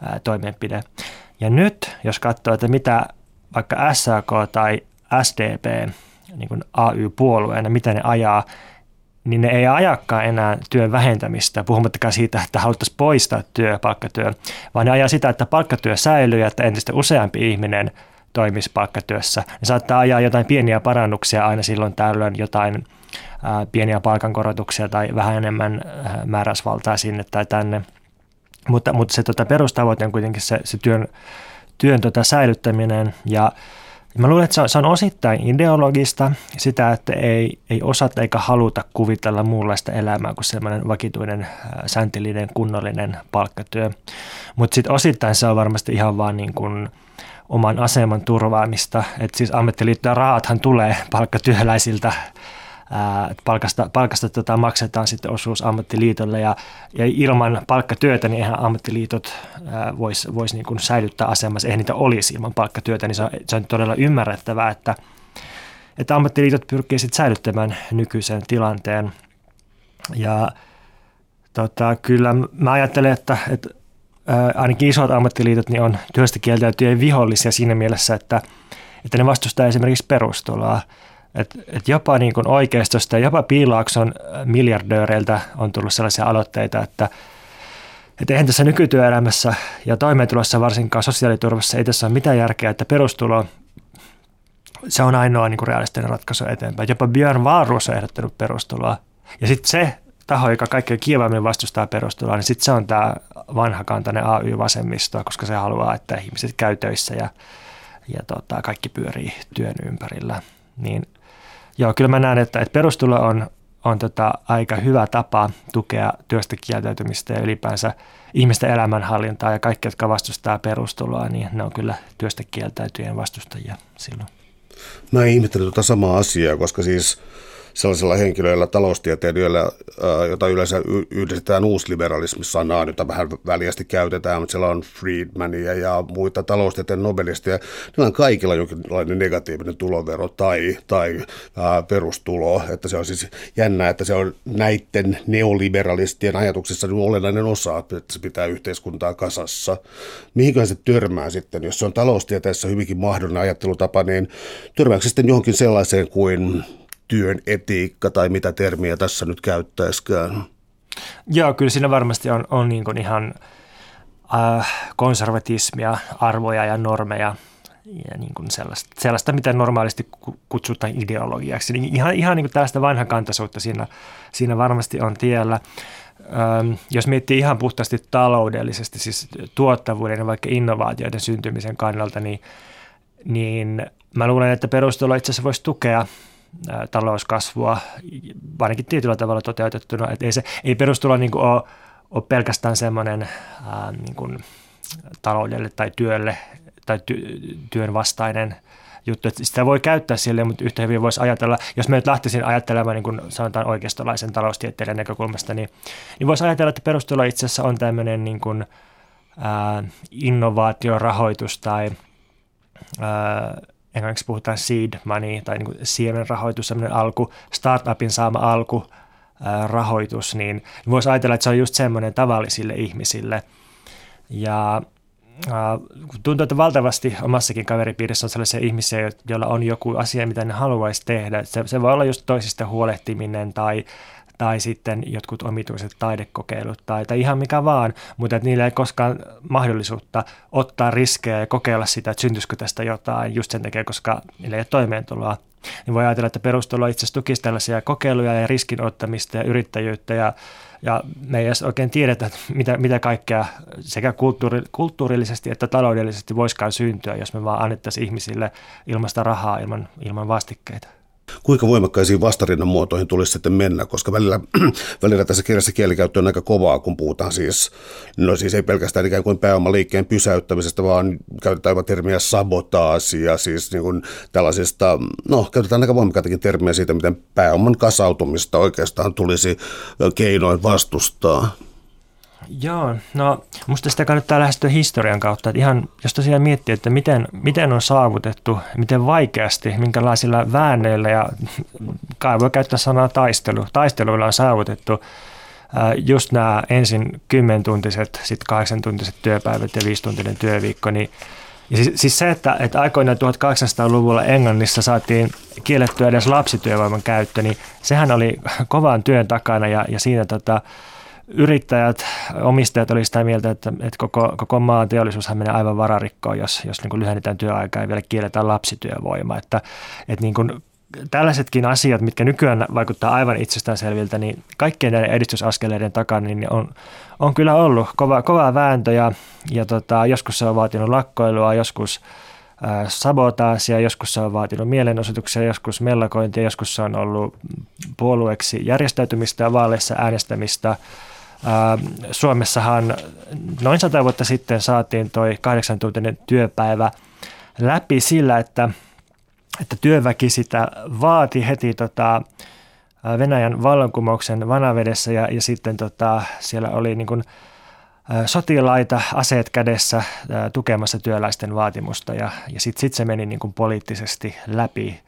ää, toimenpide. Ja nyt, jos katsoo, että mitä vaikka SAK tai SDP, niin kuin AY-puolueena, mitä ne ajaa, niin ne ei ajakaan enää työn vähentämistä, puhumattakaan siitä, että haluttaisiin poistaa työ, palkkatyö, vaan ne ajaa sitä, että palkkatyö säilyy ja että entistä useampi ihminen toimisi palkkatyössä. Ne saattaa ajaa jotain pieniä parannuksia aina silloin tällöin, jotain pieniä palkankorotuksia tai vähän enemmän ää, määräysvaltaa sinne tai tänne. Mutta, mutta se tota, perustavoite on kuitenkin se, se työn, työn tota, säilyttäminen ja Mä luulen, että se on, se on osittain ideologista, sitä, että ei, ei osata eikä haluta kuvitella muunlaista elämää kuin sellainen vakituinen, säntillinen, kunnollinen palkkatyö. Mutta sitten osittain se on varmasti ihan vaan niin kuin oman aseman turvaamista. Että siis ammattiliittojen rahathan tulee palkkatyöläisiltä palkasta, palkasta tota, maksetaan sitten osuus ammattiliitolle ja, ja ilman palkkatyötä niin eihän ammattiliitot voisi vois niin kuin säilyttää asemassa, eihän niitä olisi ilman palkkatyötä, niin se on, se on todella ymmärrettävää, että, että ammattiliitot pyrkii sitten säilyttämään nykyisen tilanteen ja tota, kyllä mä ajattelen, että, että ainakin isot ammattiliitot niin on työstä kieltäytyjen vihollisia siinä mielessä, että, että ne vastustaa esimerkiksi perustuloa. Et, et jopa niin kuin oikeistosta ja jopa Piilaakson miljardööreiltä on tullut sellaisia aloitteita, että et eihän tässä nykytyöelämässä ja toimeentulossa varsinkaan sosiaaliturvassa ei tässä ole mitään järkeä, että perustulo se on ainoa niin kuin realistinen ratkaisu eteenpäin. Jopa Björn Wahlroos on ehdottanut perustuloa. Ja sitten se taho, joka kaikkein kiivaimmin vastustaa perustuloa, niin sitten se on tämä vanhakantainen AY-vasemmisto, koska se haluaa, että ihmiset käy töissä ja, ja tota, kaikki pyörii työn ympärillä. Niin Joo, kyllä mä näen, että, että perustulo on, on tota aika hyvä tapa tukea työstä kieltäytymistä ja ylipäänsä ihmisten elämänhallintaa ja kaikki, jotka vastustaa perustuloa, niin ne on kyllä työstä kieltäytyjen vastustajia silloin. Mä ihmettelen tuota samaa asiaa, koska siis – sellaisilla henkilöillä, taloustieteilijöillä, jota yleensä yhdistetään uusliberalismissa sanaa, jota vähän väliästi käytetään, mutta siellä on Friedmania ja muita taloustieteen nobelisteja. Niillä on kaikilla jonkinlainen negatiivinen tulovero tai, tai ää, perustulo. Että se on siis jännä, että se on näiden neoliberalistien ajatuksissa olennainen osa, että se pitää yhteiskuntaa kasassa. Mihinkään se törmää sitten, jos se on taloustieteessä hyvinkin mahdollinen ajattelutapa, niin törmääkö sitten johonkin sellaiseen kuin työn etiikka tai mitä termiä tässä nyt käyttäisikään? Joo, kyllä siinä varmasti on, on niin kuin ihan äh, konservatismia, arvoja ja normeja ja niin kuin sellaista, sellaista, mitä normaalisti kutsutaan ideologiaksi. Niin ihan, ihan niin kuin tällaista vanhakantaisuutta siinä, siinä varmasti on tiellä. Ähm, jos miettii ihan puhtaasti taloudellisesti, siis tuottavuuden ja vaikka innovaatioiden syntymisen kannalta, niin, niin mä luulen, että perustulo itse asiassa voisi tukea talouskasvua, ainakin tietyllä tavalla toteutettuna. Että ei, se, ei perustulo niin ole, ole pelkästään semmoinen ää, niin kuin taloudelle tai työlle tai ty, työn vastainen juttu, että sitä voi käyttää sille, mutta yhtä hyvin voisi ajatella, jos me nyt lähtisin ajattelemaan niin kuin sanotaan oikeistolaisen taloustieteilijän näkökulmasta, niin, niin voisi ajatella, että perustulo itse asiassa on tämmöinen niin kuin, ää, innovaatiorahoitus tai ää, englanniksi puhutaan seed money tai niin siemenrahoitus, semmoinen alku, startupin saama alku, rahoitus, niin voisi ajatella, että se on just semmoinen tavallisille ihmisille. Ja tuntuu, että valtavasti omassakin kaveripiirissä on sellaisia ihmisiä, joilla on joku asia, mitä ne haluaisi tehdä. Se, se voi olla just toisista huolehtiminen tai tai sitten jotkut omituiset taidekokeilut tai, tai ihan mikä vaan, mutta niillä ei koskaan mahdollisuutta ottaa riskejä ja kokeilla sitä, että syntyisikö tästä jotain just sen takia, koska niillä ei ole toimeentuloa. Niin voi ajatella, että perustulo itse asiassa tukisi tällaisia kokeiluja ja riskinottamista ja yrittäjyyttä ja ja me ei edes oikein tiedetä, mitä, mitä kaikkea sekä kulttuuri, kulttuurillisesti että taloudellisesti voisikaan syntyä, jos me vaan annettaisiin ihmisille ilmasta rahaa ilman, ilman vastikkeita. Kuinka voimakkaisiin vastarinnan muotoihin tulisi sitten mennä, koska välillä, välillä tässä kirjassa kielikäyttö on aika kovaa, kun puhutaan siis, no siis ei pelkästään ikään kuin pääomaliikkeen pysäyttämisestä, vaan käytetään jopa termiä sabotaasi ja siis niin kuin tällaisista, no käytetään aika voimakkaitakin termiä siitä, miten pääoman kasautumista oikeastaan tulisi keinoin vastustaa. Joo, no musta sitä kannattaa lähestyä historian kautta. Että ihan, jos tosiaan miettii, että miten, miten on saavutettu, miten vaikeasti, minkälaisilla väänneillä ja kai voi käyttää sanaa taistelu. Taisteluilla on saavutettu just nämä ensin 10-tuntiset, sitten 8-tuntiset työpäivät ja 5-tuntinen työviikko, niin ja siis, siis se, että, että aikoinaan 1800-luvulla Englannissa saatiin kiellettyä edes lapsityövoiman käyttö, niin sehän oli kovan työn takana ja, ja siinä tota, yrittäjät, omistajat oli sitä mieltä, että, että koko, koko maan teollisuushan menee aivan vararikkoon, jos, jos niin kuin lyhennetään työaikaa ja vielä kielletään lapsityövoima. Että, että niin kuin tällaisetkin asiat, mitkä nykyään vaikuttaa aivan itsestäänselviltä, niin kaikkien näiden edistysaskeleiden takana niin on, on kyllä ollut kova, kovaa vääntö ja, ja tota, joskus se on vaatinut lakkoilua, joskus sabotaasia, joskus se on vaatinut mielenosoituksia, joskus mellakointia, joskus se on ollut puolueeksi järjestäytymistä ja vaaleissa äänestämistä – Suomessahan noin sata vuotta sitten saatiin toi kahdeksantuntinen työpäivä läpi sillä, että, että työväki sitä vaati heti tota, Venäjän vallankumouksen vanavedessä ja, ja sitten tota, siellä oli niin kuin, sotilaita aseet kädessä tukemassa työläisten vaatimusta ja, ja sitten sit se meni niin kuin poliittisesti läpi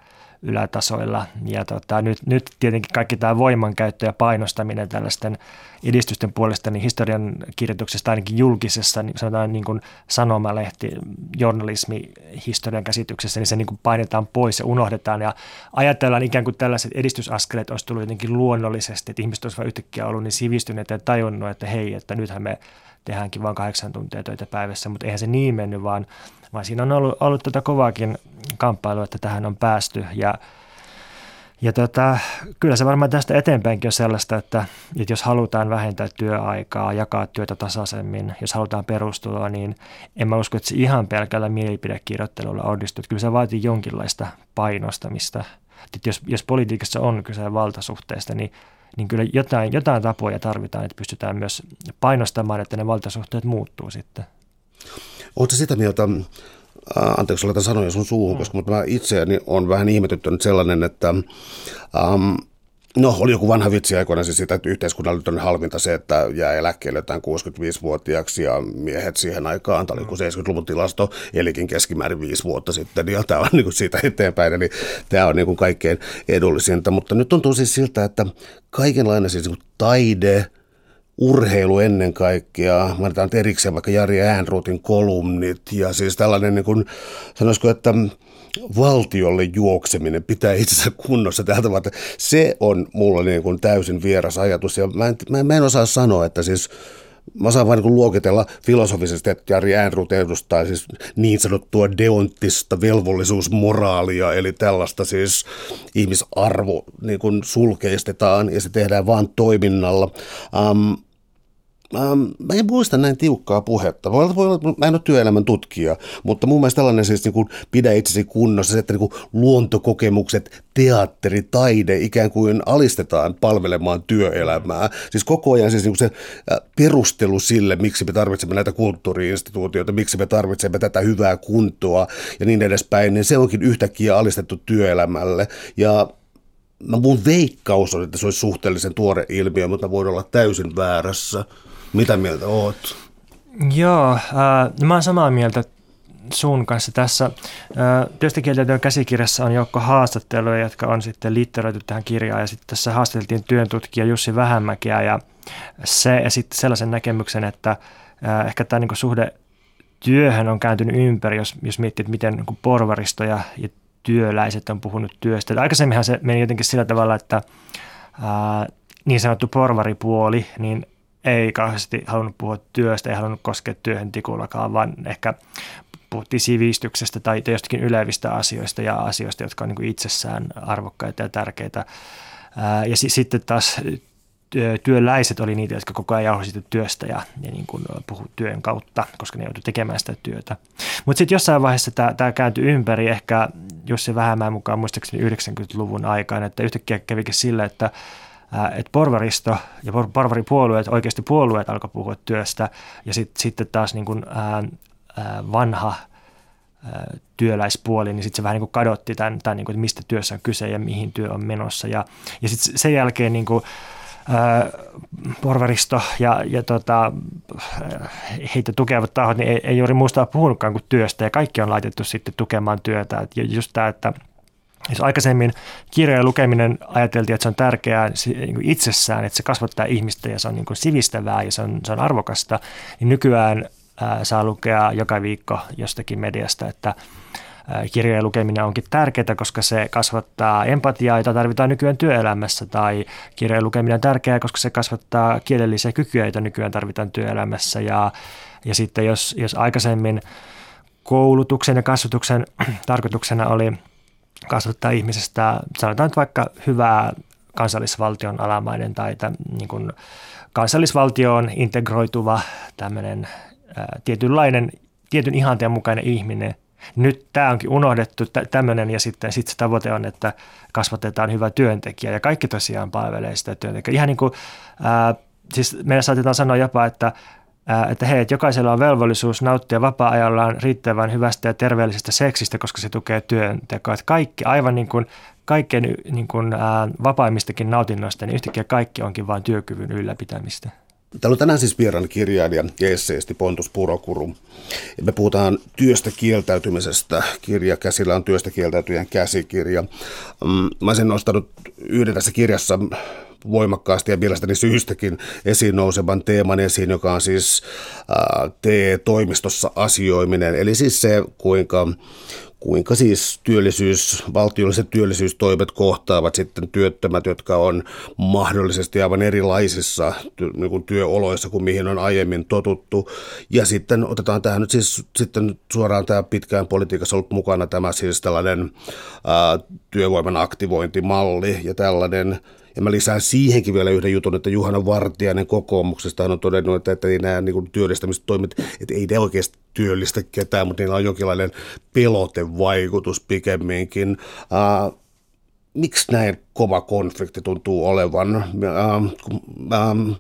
ylätasoilla. Ja tota, nyt, nyt tietenkin kaikki tämä voimankäyttö ja painostaminen tällaisten edistysten puolesta, niin historian kirjoituksesta ainakin julkisessa, niin sanotaan niin kuin sanomalehti, journalismi, historian käsityksessä, niin se niin kuin painetaan pois ja unohdetaan ja ajatellaan ikään kuin tällaiset edistysaskeleet olisi tullut jotenkin luonnollisesti, että ihmiset olisivat yhtäkkiä ollut niin sivistyneet ja tajunnut, että hei, että nythän me tehdäänkin vain kahdeksan tuntia töitä päivässä, mutta eihän se niin mennyt, vaan, vaan siinä on ollut, ollut tätä tota kovaakin kamppailua, että tähän on päästy ja ja tota, kyllä se varmaan tästä eteenpäinkin on sellaista, että, että jos halutaan vähentää työaikaa, jakaa työtä tasaisemmin, jos halutaan perustuloa, niin en mä usko, että se ihan pelkällä mielipidekirjoittelulla onnistuu. Kyllä se vaatii jonkinlaista painostamista. Että jos, jos politiikassa on kyse valtasuhteesta, niin niin kyllä jotain, jotain tapoja tarvitaan, että pystytään myös painostamaan, että ne valtasuhteet muuttuu sitten. Oletko sitä mieltä, äh, anteeksi oletan sanoja sun suuhun, mm. koska mutta mä itseäni on vähän ihmetyttänyt sellainen, että ähm, No, oli joku vanha vitsi aikoina siis sitä, että yhteiskunnalle on halvinta se, että jää eläkkeelle jotain 65-vuotiaaksi ja miehet siihen aikaan, tämä oli kuin 70-luvun tilasto, elikin keskimäärin viisi vuotta sitten, ja tämä on niin kuin siitä eteenpäin, eli tämä on niin kuin kaikkein edullisinta. Mutta nyt tuntuu siis siltä, että kaikenlainen siis niin taide, urheilu ennen kaikkea, mainitaan erikseen vaikka Jari Äänruutin kolumnit ja siis tällainen niin kuin, sanoisiko, että valtiolle juokseminen pitää itsensä kunnossa täältä, vaan se on mulla niin kuin täysin vieras ajatus ja mä en, mä, mä en osaa sanoa, että siis Mä saan vain niin luokitella filosofisesti, että Jari Äänruut edustaa siis niin sanottua deonttista velvollisuusmoraalia, eli tällaista siis ihmisarvo niin kuin sulkeistetaan ja se tehdään vain toiminnalla. Um, Ähm, mä en muista näin tiukkaa puhetta. Voi, voi, mä en ole työelämän tutkija, mutta mun mielestä tällainen siis niin kuin pidä itsesi kunnossa, se, että niin kuin luontokokemukset, teatteri, taide ikään kuin alistetaan palvelemaan työelämää. Siis koko ajan siis niin kuin se perustelu sille, miksi me tarvitsemme näitä kulttuuriinstituutioita, miksi me tarvitsemme tätä hyvää kuntoa ja niin edespäin, niin se onkin yhtäkkiä alistettu työelämälle. Ja mun veikkaus on, että se olisi suhteellisen tuore ilmiö, mutta voin olla täysin väärässä. Mitä mieltä oot? Joo, äh, mä oon samaa mieltä sun kanssa tässä. Äh, työstökieltäytyön käsikirjassa on joukko haastatteluja, jotka on sitten litteroitu tähän kirjaan. Ja sitten tässä haastateltiin työntutkija Jussi Vähämäkiä ja se esitti sellaisen näkemyksen, että äh, ehkä tämä niin suhde työhön on kääntynyt ympäri, jos, jos miettii, että miten niin porvaristo ja, ja työläiset on puhunut työstä. Et aikaisemminhan se meni jotenkin sillä tavalla, että ää, niin sanottu porvaripuoli, niin ei kauheasti halunnut puhua työstä, ei halunnut koskea työhön tikullakaan, vaan ehkä puhuttiin sivistyksestä tai jostakin ylevistä asioista ja asioista, jotka on niin itsessään arvokkaita ja tärkeitä. Ja s- sitten taas työläiset oli niitä, jotka koko ajan jauhoivat työstä ja, ja niin kuin puhu työn kautta, koska ne joutuivat tekemään sitä työtä. Mutta sitten jossain vaiheessa tämä, tämä kääntyi ympäri ehkä Jussi Vähämään mukaan muistaakseni 90-luvun aikaan, että yhtäkkiä kävikin sillä, että että porvaristo ja porvaripuolueet, oikeasti puolueet alkoi puhua työstä ja sit, sitten taas niin kuin, ää, ää, vanha ää, työläispuoli, niin sitten se vähän niin kuin kadotti tämän, tämän niin kuin, että mistä työssä on kyse ja mihin työ on menossa. Ja, ja sitten sen jälkeen niin kuin, porvaristo ja, ja tota, heitä tukevat tahot, niin ei, ei juuri muusta puhunutkaan kuin työstä ja kaikki on laitettu sitten tukemaan työtä. Ja just tämä, että jos aikaisemmin kirjojen lukeminen ajateltiin, että se on tärkeää niin itsessään, että se kasvattaa ihmistä ja se on niin kuin sivistävää ja se on, se on arvokasta, niin nykyään ää, saa lukea joka viikko jostakin mediasta, että kirjojen lukeminen onkin tärkeää, koska se kasvattaa empatiaa, jota tarvitaan nykyään työelämässä, tai kirjojen lukeminen on tärkeää, koska se kasvattaa kielellisiä kykyjä, joita nykyään tarvitaan työelämässä. Ja, ja sitten jos, jos aikaisemmin koulutuksen ja kasvatuksen tarkoituksena oli kasvattaa ihmisestä, sanotaan nyt vaikka hyvää kansallisvaltion alamainen tai tämän, niin kuin kansallisvaltioon integroituva tämmöinen ää, tietynlainen, tietyn ihanteen mukainen ihminen – nyt tämä onkin unohdettu tämmöinen ja sitten sit se tavoite on, että kasvatetaan hyvä työntekijä ja kaikki tosiaan palvelee sitä työntekijää. Ihan niin kuin, ää, siis meillä saatetaan sanoa jopa, että että hei, että jokaisella on velvollisuus nauttia vapaa-ajallaan riittävän hyvästä ja terveellisestä seksistä, koska se tukee työntekoa. Että kaikki, aivan niin kuin kaikkein niin kuin, ää, vapaimmistakin nautinnoista, niin yhtäkkiä kaikki onkin vain työkyvyn ylläpitämistä. Täällä on tänään siis vieraan kirjailija ja esseesti Pontus Purokuru. Ja me puhutaan työstä kieltäytymisestä. Kirja käsillä on työstä kieltäytyjän käsikirja. Mm, mä olisin nostanut yhden tässä kirjassa voimakkaasti ja mielestäni syystäkin esiin nousevan teeman esiin, joka on siis äh, TE-toimistossa asioiminen. Eli siis se, kuinka kuinka siis työllisyys, valtiolliset työllisyystoimet kohtaavat sitten työttömät, jotka on mahdollisesti aivan erilaisissa niin kuin työoloissa kuin mihin on aiemmin totuttu. Ja sitten otetaan tähän nyt siis sitten suoraan tämä pitkään politiikassa ollut mukana tämä siis tällainen ää, työvoiman aktivointimalli ja tällainen ja mä lisään siihenkin vielä yhden jutun, että Juhana Vartiainen kokoomuksesta on todennut, että, että ei nämä niin työllistämistoimet, että ei ne oikeasti työllistä ketään, mutta niillä on jonkinlainen pelotevaikutus pikemminkin. Uh, miksi näin kova konflikti tuntuu olevan? Uh, um,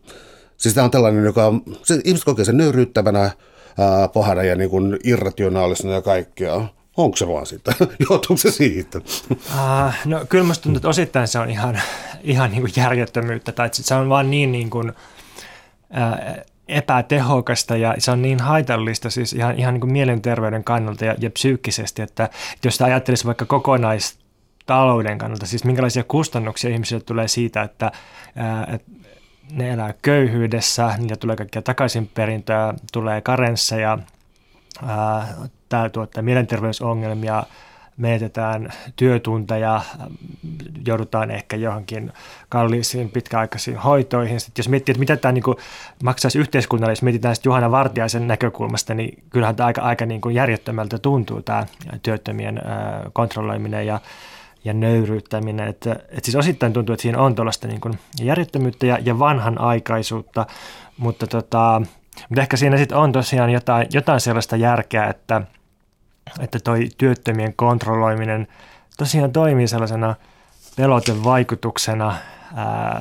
siis tämä on tällainen, joka se, ihmiset kokee sen nöyryyttävänä, uh, pahana ja niin kuin irrationaalisena ja kaikkea. Onko se vaan sitä? Johtuuko se siitä? Uh, no kyllä musta tuntuu, että osittain se on ihan, ihan niin kuin järjettömyyttä, tai se on vaan niin, niin kuin, uh, epätehokasta ja se on niin haitallista siis ihan, ihan niin kuin mielenterveyden kannalta ja, ja psyykkisesti, että, jos sitä ajattelisi vaikka kokonaistalouden kannalta, siis minkälaisia kustannuksia ihmisille tulee siitä, että, ää, että ne elää köyhyydessä, niillä tulee kaikkia takaisinperintöä, tulee karensseja, tämä tuottaa mielenterveysongelmia, menetetään työtunteja, joudutaan ehkä johonkin kalliisiin pitkäaikaisiin hoitoihin. Sitten jos miettii, että mitä tämä niin kuin maksaisi yhteiskunnalle, jos mietitään sitten Juhana Vartiaisen näkökulmasta, niin kyllähän tämä aika, aika niin kuin järjettömältä tuntuu tämä työttömien kontrolloiminen ja, ja nöyryyttäminen. Että, että siis osittain tuntuu, että siinä on tuollaista niin kuin järjettömyyttä ja, ja vanhanaikaisuutta, mutta, tota, mutta ehkä siinä sitten on tosiaan jotain, jotain sellaista järkeä, että – että toi työttömien kontrolloiminen tosiaan toimii sellaisena pelotevaikutuksena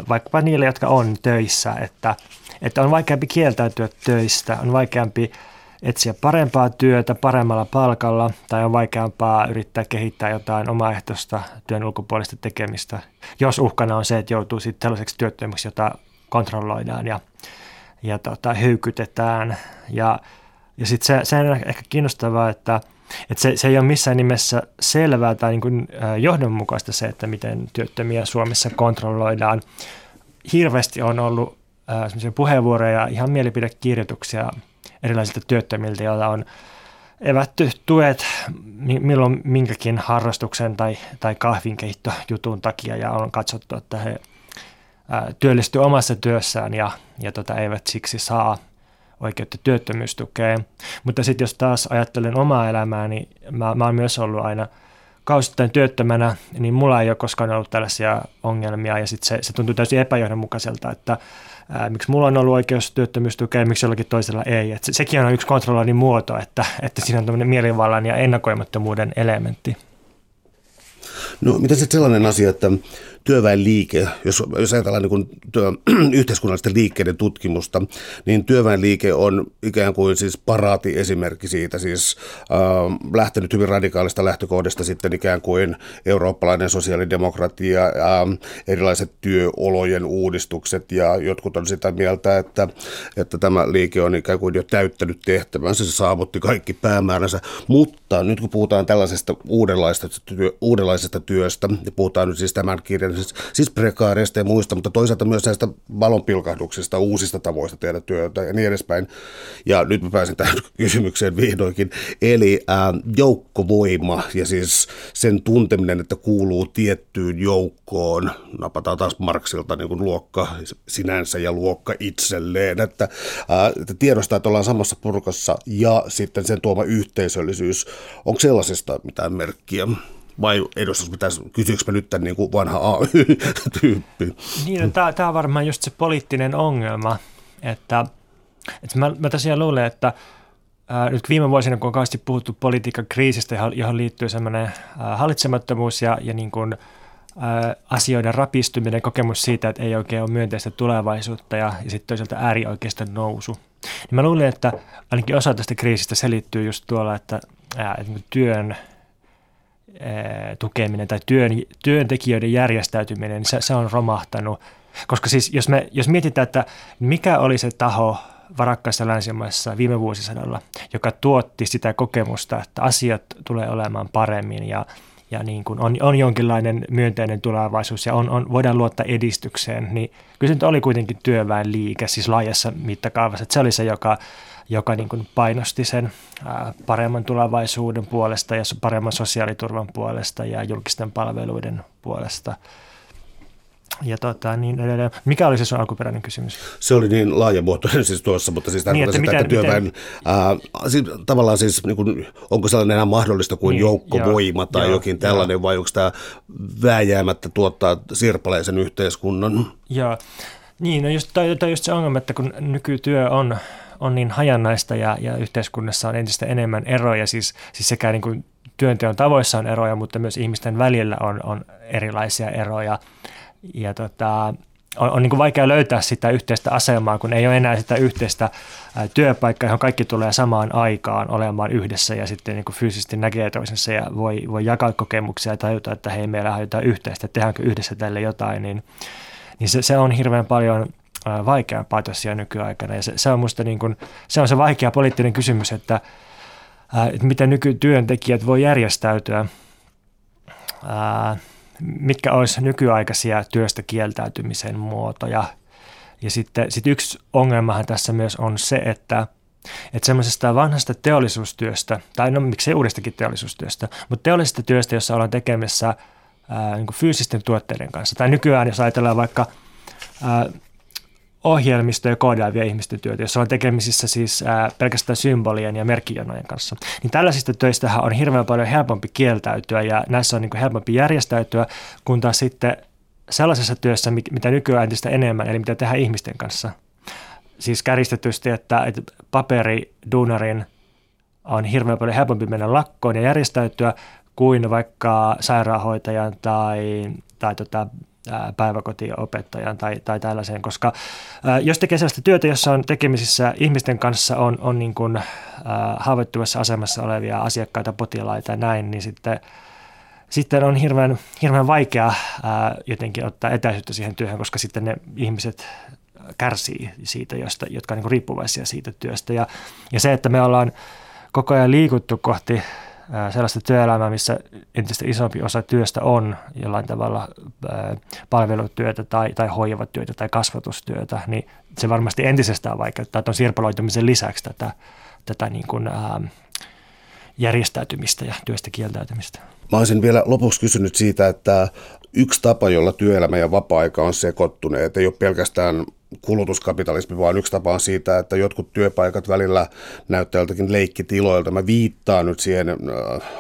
vaikkapa niille, jotka on töissä, että, että on vaikeampi kieltäytyä töistä, on vaikeampi etsiä parempaa työtä paremmalla palkalla tai on vaikeampaa yrittää kehittää jotain omaehtoista työn ulkopuolista tekemistä, jos uhkana on se, että joutuu sitten sellaiseksi työttömäksi, jota kontrolloidaan ja, ja tota, hyykytetään. Ja, ja sitten se, se on ehkä kiinnostavaa, että – et se, se ei ole missään nimessä selvää tai niin kuin, johdonmukaista se, että miten työttömiä Suomessa kontrolloidaan. Hirveästi on ollut äh, puheenvuoroja, ihan mielipidekirjoituksia erilaisilta työttömiltä, joilla on evätty tuet milloin minkäkin harrastuksen tai, tai kahvinkeittojutun takia ja on katsottu, että he työllistyvät omassa työssään ja, ja tota, eivät siksi saa oikeutta työttömyystukeen. Mutta sitten jos taas ajattelen omaa elämääni, niin mä, mä oon myös ollut aina kausittain työttömänä, niin mulla ei ole koskaan ollut tällaisia ongelmia ja sitten se, se tuntuu täysin epäjohdonmukaiselta, että ää, miksi mulla on ollut oikeus työttömyystukea ja miksi jollakin toisella ei. Et se, sekin on yksi kontrolloinnin muoto, että, että siinä on tämmöinen mielivallan ja ennakoimattomuuden elementti. No mitä sitten sellainen asia, että työväenliike, jos, jos ajatellaan niin työ, yhteiskunnallisten liikkeiden tutkimusta, niin työväenliike on ikään kuin siis paraati esimerkki siitä, siis äh, lähtenyt hyvin radikaalista lähtökohdasta sitten ikään kuin eurooppalainen sosiaalidemokratia, äh, erilaiset työolojen uudistukset ja jotkut on sitä mieltä, että, että tämä liike on ikään kuin jo täyttänyt tehtävänsä, se saavutti kaikki päämääränsä, mutta nyt kun puhutaan tällaisesta uudenlaisesta, työ, uudenlaisesta työstä, ja puhutaan nyt siis tämän kirjan siis, siis prekaareista ja muista, mutta toisaalta myös näistä valonpilkahduksista, uusista tavoista tehdä työtä ja niin edespäin. Ja nyt mä pääsen tähän kysymykseen vihdoinkin. Eli ää, joukkovoima ja siis sen tunteminen, että kuuluu tiettyyn joukkoon, napataan taas Marksilta niin kuin luokka sinänsä ja luokka itselleen, että, ää, että tiedostaa, että ollaan samassa purkassa ja sitten sen tuoma yhteisöllisyys. Onko sellaisesta mitään merkkiä? Vai edustus pitäisi, kysyykö mä nyt tämän niin kuin vanha AY-tyyppi? Niin, no, tämä on varmaan just se poliittinen ongelma, että, että mä, mä tosiaan luulen, että ää, nyt viime vuosina, kun on kauheasti puhuttu politiikan kriisistä, johon liittyy semmoinen hallitsemattomuus ja, ja niin kuin, ää, asioiden rapistuminen, kokemus siitä, että ei oikein ole myönteistä tulevaisuutta ja, ja sitten toisaalta äärioikeiston nousu. Niin mä luulen, että ainakin osa tästä kriisistä selittyy just tuolla, että, ää, että työn – tukeminen tai työn, työntekijöiden järjestäytyminen, niin se, se on romahtanut. Koska siis jos, me, jos mietitään, että mikä oli se taho varakkaissa länsimaissa viime vuosisadalla, joka tuotti sitä kokemusta, että asiat tulee olemaan paremmin ja, ja niin kuin on, on jonkinlainen myönteinen tulevaisuus ja on, on, voidaan luottaa edistykseen, niin kyllä se nyt oli kuitenkin työväenliike siis laajassa mittakaavassa. Että se oli se, joka joka niin kuin painosti sen paremman tulevaisuuden puolesta ja paremman sosiaaliturvan puolesta ja julkisten palveluiden puolesta. Ja tota, niin edelleen. Mikä oli se sun alkuperäinen kysymys? Se oli niin laajamuotoinen siis tuossa, mutta siis niin, että, miten, että työväen, miten... ää, siis, tavallaan siis niin kuin, onko sellainen enää mahdollista kuin niin, joukkovoima joo, tai joo, jokin tällainen, joo. vai onko tämä vääjäämättä tuottaa sirpaleisen yhteiskunnan? Joo, niin, no just, tai, tai just se ongelma, että kun nykytyö on on niin hajannaista ja, ja yhteiskunnassa on entistä enemmän eroja, siis, siis sekä niin kuin työnteon tavoissa on eroja, mutta myös ihmisten välillä on, on erilaisia eroja. Ja tota, on, on niin kuin vaikea löytää sitä yhteistä asemaa, kun ei ole enää sitä yhteistä työpaikkaa, johon kaikki tulee samaan aikaan olemaan yhdessä ja sitten niin kuin fyysisesti näkee toisensa ja voi, voi jakaa kokemuksia ja tajuta, että hei, meillä on jotain yhteistä, tehdäänkö yhdessä tälle jotain, niin, niin se, se on hirveän paljon – vaikeampaa tosiaan nykyaikana. Ja se, se, on musta niin kuin, se on se vaikea poliittinen kysymys, että, että miten nykytyöntekijät voi järjestäytyä, mitkä olisi nykyaikaisia työstä kieltäytymisen muotoja. Ja sitten sit yksi ongelmahan tässä myös on se, että että semmoisesta vanhasta teollisuustyöstä, tai no miksei uudestakin teollisuustyöstä, mutta teollisesta työstä, jossa ollaan tekemässä ää, niin fyysisten tuotteiden kanssa. Tai nykyään, jos ajatellaan vaikka ää, ohjelmistoja koodaavia ihmisten työtä, jossa on tekemisissä siis ää, pelkästään symbolien ja merkkijanojen kanssa. Niin tällaisista töistä on hirveän paljon helpompi kieltäytyä ja näissä on niin kuin helpompi järjestäytyä, kun taas sitten sellaisessa työssä, mitä nykyään entistä enemmän, eli mitä tehdään ihmisten kanssa. Siis käristetysti, että, että paperiduunarin on hirveän paljon helpompi mennä lakkoon ja järjestäytyä kuin vaikka sairaanhoitajan tai, tai tota, päiväkotiopettajan tai, tai tällaiseen, koska jos tekee sellaista työtä, jossa on tekemisissä ihmisten kanssa, on, on niin kuin, haavoittuvassa asemassa olevia asiakkaita, potilaita ja näin, niin sitten, sitten on hirveän, hirveän vaikea ää, jotenkin ottaa etäisyyttä siihen työhön, koska sitten ne ihmiset kärsii siitä, josta, jotka on niin riippuvaisia siitä työstä. Ja, ja se, että me ollaan koko ajan liikuttu kohti sellaista työelämää, missä entistä isompi osa työstä on jollain tavalla palvelutyötä tai, tai hoivatyötä tai kasvatustyötä, niin se varmasti entisestään vaikeuttaa tuon sirpaloitumisen lisäksi tätä, tätä niin kuin, ää, järjestäytymistä ja työstä kieltäytymistä. Mä olisin vielä lopuksi kysynyt siitä, että yksi tapa, jolla työelämä ja vapaa-aika on sekoittuneet, ei ole pelkästään kulutuskapitalismi, vaan yksi tapa on siitä, että jotkut työpaikat välillä näyttää joltakin leikkitiloilta. Mä viittaan nyt siihen äh,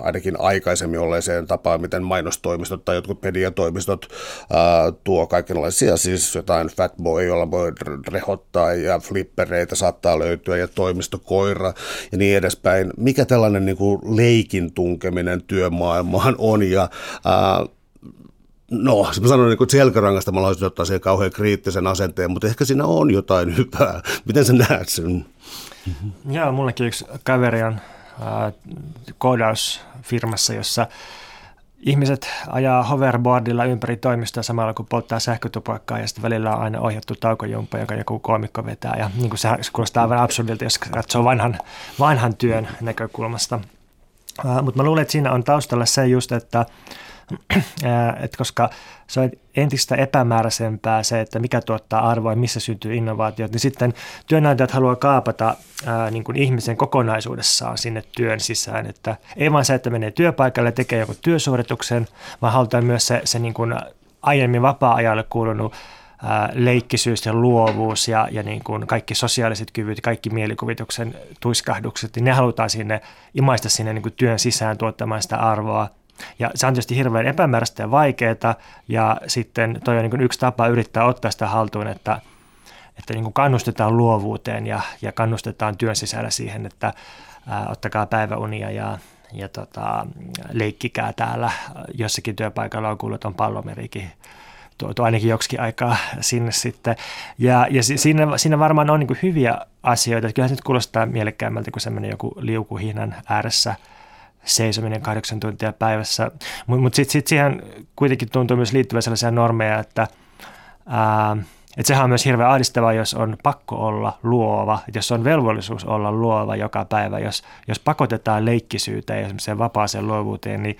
ainakin aikaisemmin olleeseen tapaan, miten mainostoimistot tai jotkut mediatoimistot äh, tuo kaikenlaisia, siis jotain fatboy, jolla voi rehottaa ja flippereitä saattaa löytyä ja toimistokoira ja niin edespäin. Mikä tällainen niin kuin leikin tunkeminen työmaailmaan on ja äh, No, mä sanoin, niin että selkärangasta mä haluaisin ottaa siihen kauhean kriittisen asenteen, mutta ehkä siinä on jotain hyvää. Miten sä näet sen? Joo, mullekin yksi kaveri on äh, koodausfirmassa, jossa ihmiset ajaa hoverboardilla ympäri toimistoa samalla kun polttaa sähkötupakkaa ja sitten välillä on aina ohjattu taukojumppa, joka joku koomikko vetää. Ja niin kuin se, kuulostaa aivan absurdilta, jos katsoo vanhan, vanhan työn näkökulmasta. Mutta mä luulen, että siinä on taustalla se just, että että koska se on entistä epämääräisempää se, että mikä tuottaa arvoa ja missä syntyy innovaatiot, niin sitten työnantajat haluaa kaapata ää, niin kuin ihmisen kokonaisuudessaan sinne työn sisään. Että ei vain se, että menee työpaikalle ja tekee joku työsuorituksen, vaan halutaan myös se, se niin kuin aiemmin vapaa-ajalle kuulunut leikkisyys ja luovuus ja, ja niin kuin kaikki sosiaaliset kyvyt, kaikki mielikuvituksen tuiskahdukset, niin ne halutaan sinne imaista sinne niin kuin työn sisään tuottamaan sitä arvoa. Ja se on tietysti hirveän epämääräistä ja vaikeaa, ja sitten toi on niin yksi tapa yrittää ottaa sitä haltuun, että, että niin kannustetaan luovuuteen ja, ja kannustetaan työn sisällä siihen, että ää, ottakaa päiväunia ja, ja tota, leikkikää täällä. Jossakin työpaikalla on kuullut, on pallomerikin tuotu ainakin joksikin aikaa sinne sitten. Ja, ja siinä, siinä varmaan on niin hyviä asioita. Kyllähän se nyt kuulostaa mielekkäämmältä kuin semmoinen joku liukuhihnan ääressä – seisominen kahdeksan tuntia päivässä. Mutta mut sitten sit siihen kuitenkin tuntuu myös liittyvä sellaisia normeja, että ää, että sehän on myös hirveän ahdistavaa, jos on pakko olla luova, että jos on velvollisuus olla luova joka päivä, jos, jos pakotetaan leikkisyyteen ja semmoiseen vapaaseen luovuuteen, niin,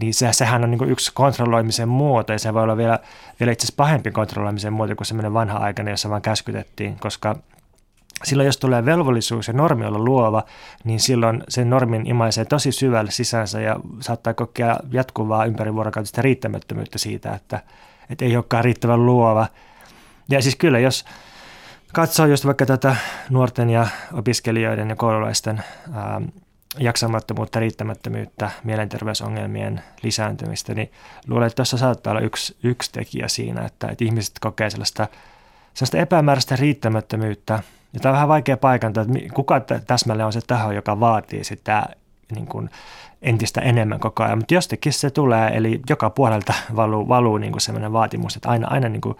niin se, sehän on niin yksi kontrolloimisen muoto ja se voi olla vielä, vielä itse asiassa pahempi kontrolloimisen muoto kuin semmoinen vanha aikana, jossa vaan käskytettiin, koska silloin jos tulee velvollisuus ja normi olla luova, niin silloin sen normin imaisee tosi syvälle sisänsä ja saattaa kokea jatkuvaa ympärivuorokautista riittämättömyyttä siitä, että, että ei olekaan riittävän luova. Ja siis kyllä, jos katsoo just vaikka tätä nuorten ja opiskelijoiden ja koululaisten ää, jaksamattomuutta, riittämättömyyttä, mielenterveysongelmien lisääntymistä, niin luulen, että tuossa saattaa olla yksi, yksi tekijä siinä, että, että ihmiset kokee sellaista, sellaista epämääräistä riittämättömyyttä – ja tämä on vähän vaikea paikantaa, että kuka täsmälleen on se taho, joka vaatii sitä niin kuin entistä enemmän koko ajan, mutta jostakin se tulee, eli joka puolelta valuu, valuu niin kuin sellainen vaatimus, että aina, aina niin kuin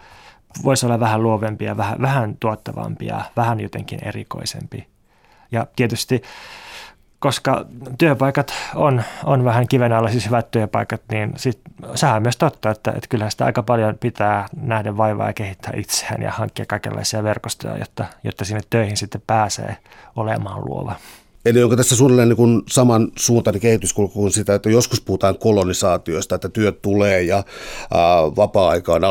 voisi olla vähän luovempia, vähän, vähän tuottavampia, vähän jotenkin erikoisempi. Ja tietysti koska työpaikat on, on vähän kiven alla, siis hyvät työpaikat, niin sit, sehän on myös totta, että, että kyllähän sitä aika paljon pitää nähdä vaivaa ja kehittää itseään ja hankkia kaikenlaisia verkostoja, jotta, jotta sinne töihin sitten pääsee olemaan luova. Eli onko tässä suunnilleen niin kuin saman suuntainen kehityskulku kuin sitä, että joskus puhutaan kolonisaatiosta, että työt tulee ja ää, vapaa-aika on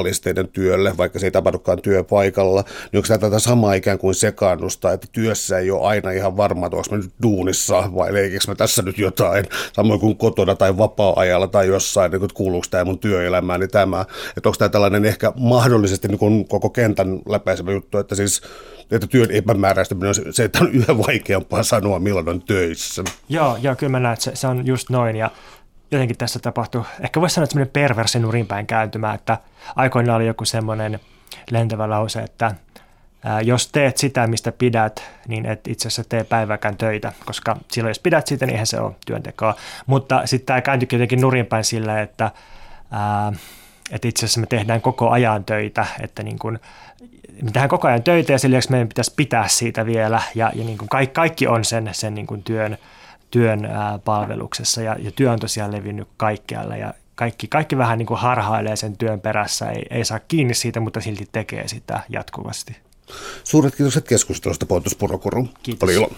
työlle, vaikka se ei tapahdukaan työpaikalla, niin onko tämä tätä samaa ikään kuin sekaannusta, että työssä ei ole aina ihan varma, että onko nyt duunissa vai leikikö mä tässä nyt jotain, samoin kuin kotona tai vapaa-ajalla tai jossain, niin kuin, että kuuluuko tämä mun työelämään, niin tämä, että onko tämä tällainen ehkä mahdollisesti niin kuin koko kentän läpäisevä juttu, että siis että työn epämääräistäminen on se, että on yhä vaikeampaa sanoa, milloin on töissä. Joo, joo kyllä mä näen, että se, se on just noin. Ja jotenkin tässä tapahtuu, ehkä voisi sanoa, että semmoinen perversi nurinpäin kääntymä, että aikoinaan oli joku semmoinen lentävä lause, että ää, jos teet sitä, mistä pidät, niin et itse asiassa tee päiväkään töitä, koska silloin jos pidät siitä, niin eihän se ole työntekoa. Mutta sitten tämä kääntyikin jotenkin nurinpäin sillä, että ää, että itse asiassa me tehdään koko ajan töitä, että niin kuin, me tehdään koko ajan töitä ja sen lisäksi meidän pitäisi pitää siitä vielä ja, ja niin kuin kaikki, kaikki on sen, sen niin kuin työn, työn ää, palveluksessa ja, ja työ on tosiaan levinnyt kaikkialle ja kaikki, kaikki vähän niin kuin harhailee sen työn perässä, ei, ei saa kiinni siitä, mutta silti tekee sitä jatkuvasti. Suuret kiitokset keskustelusta, Pontus Purokuru. Kiitos. Oli ilo.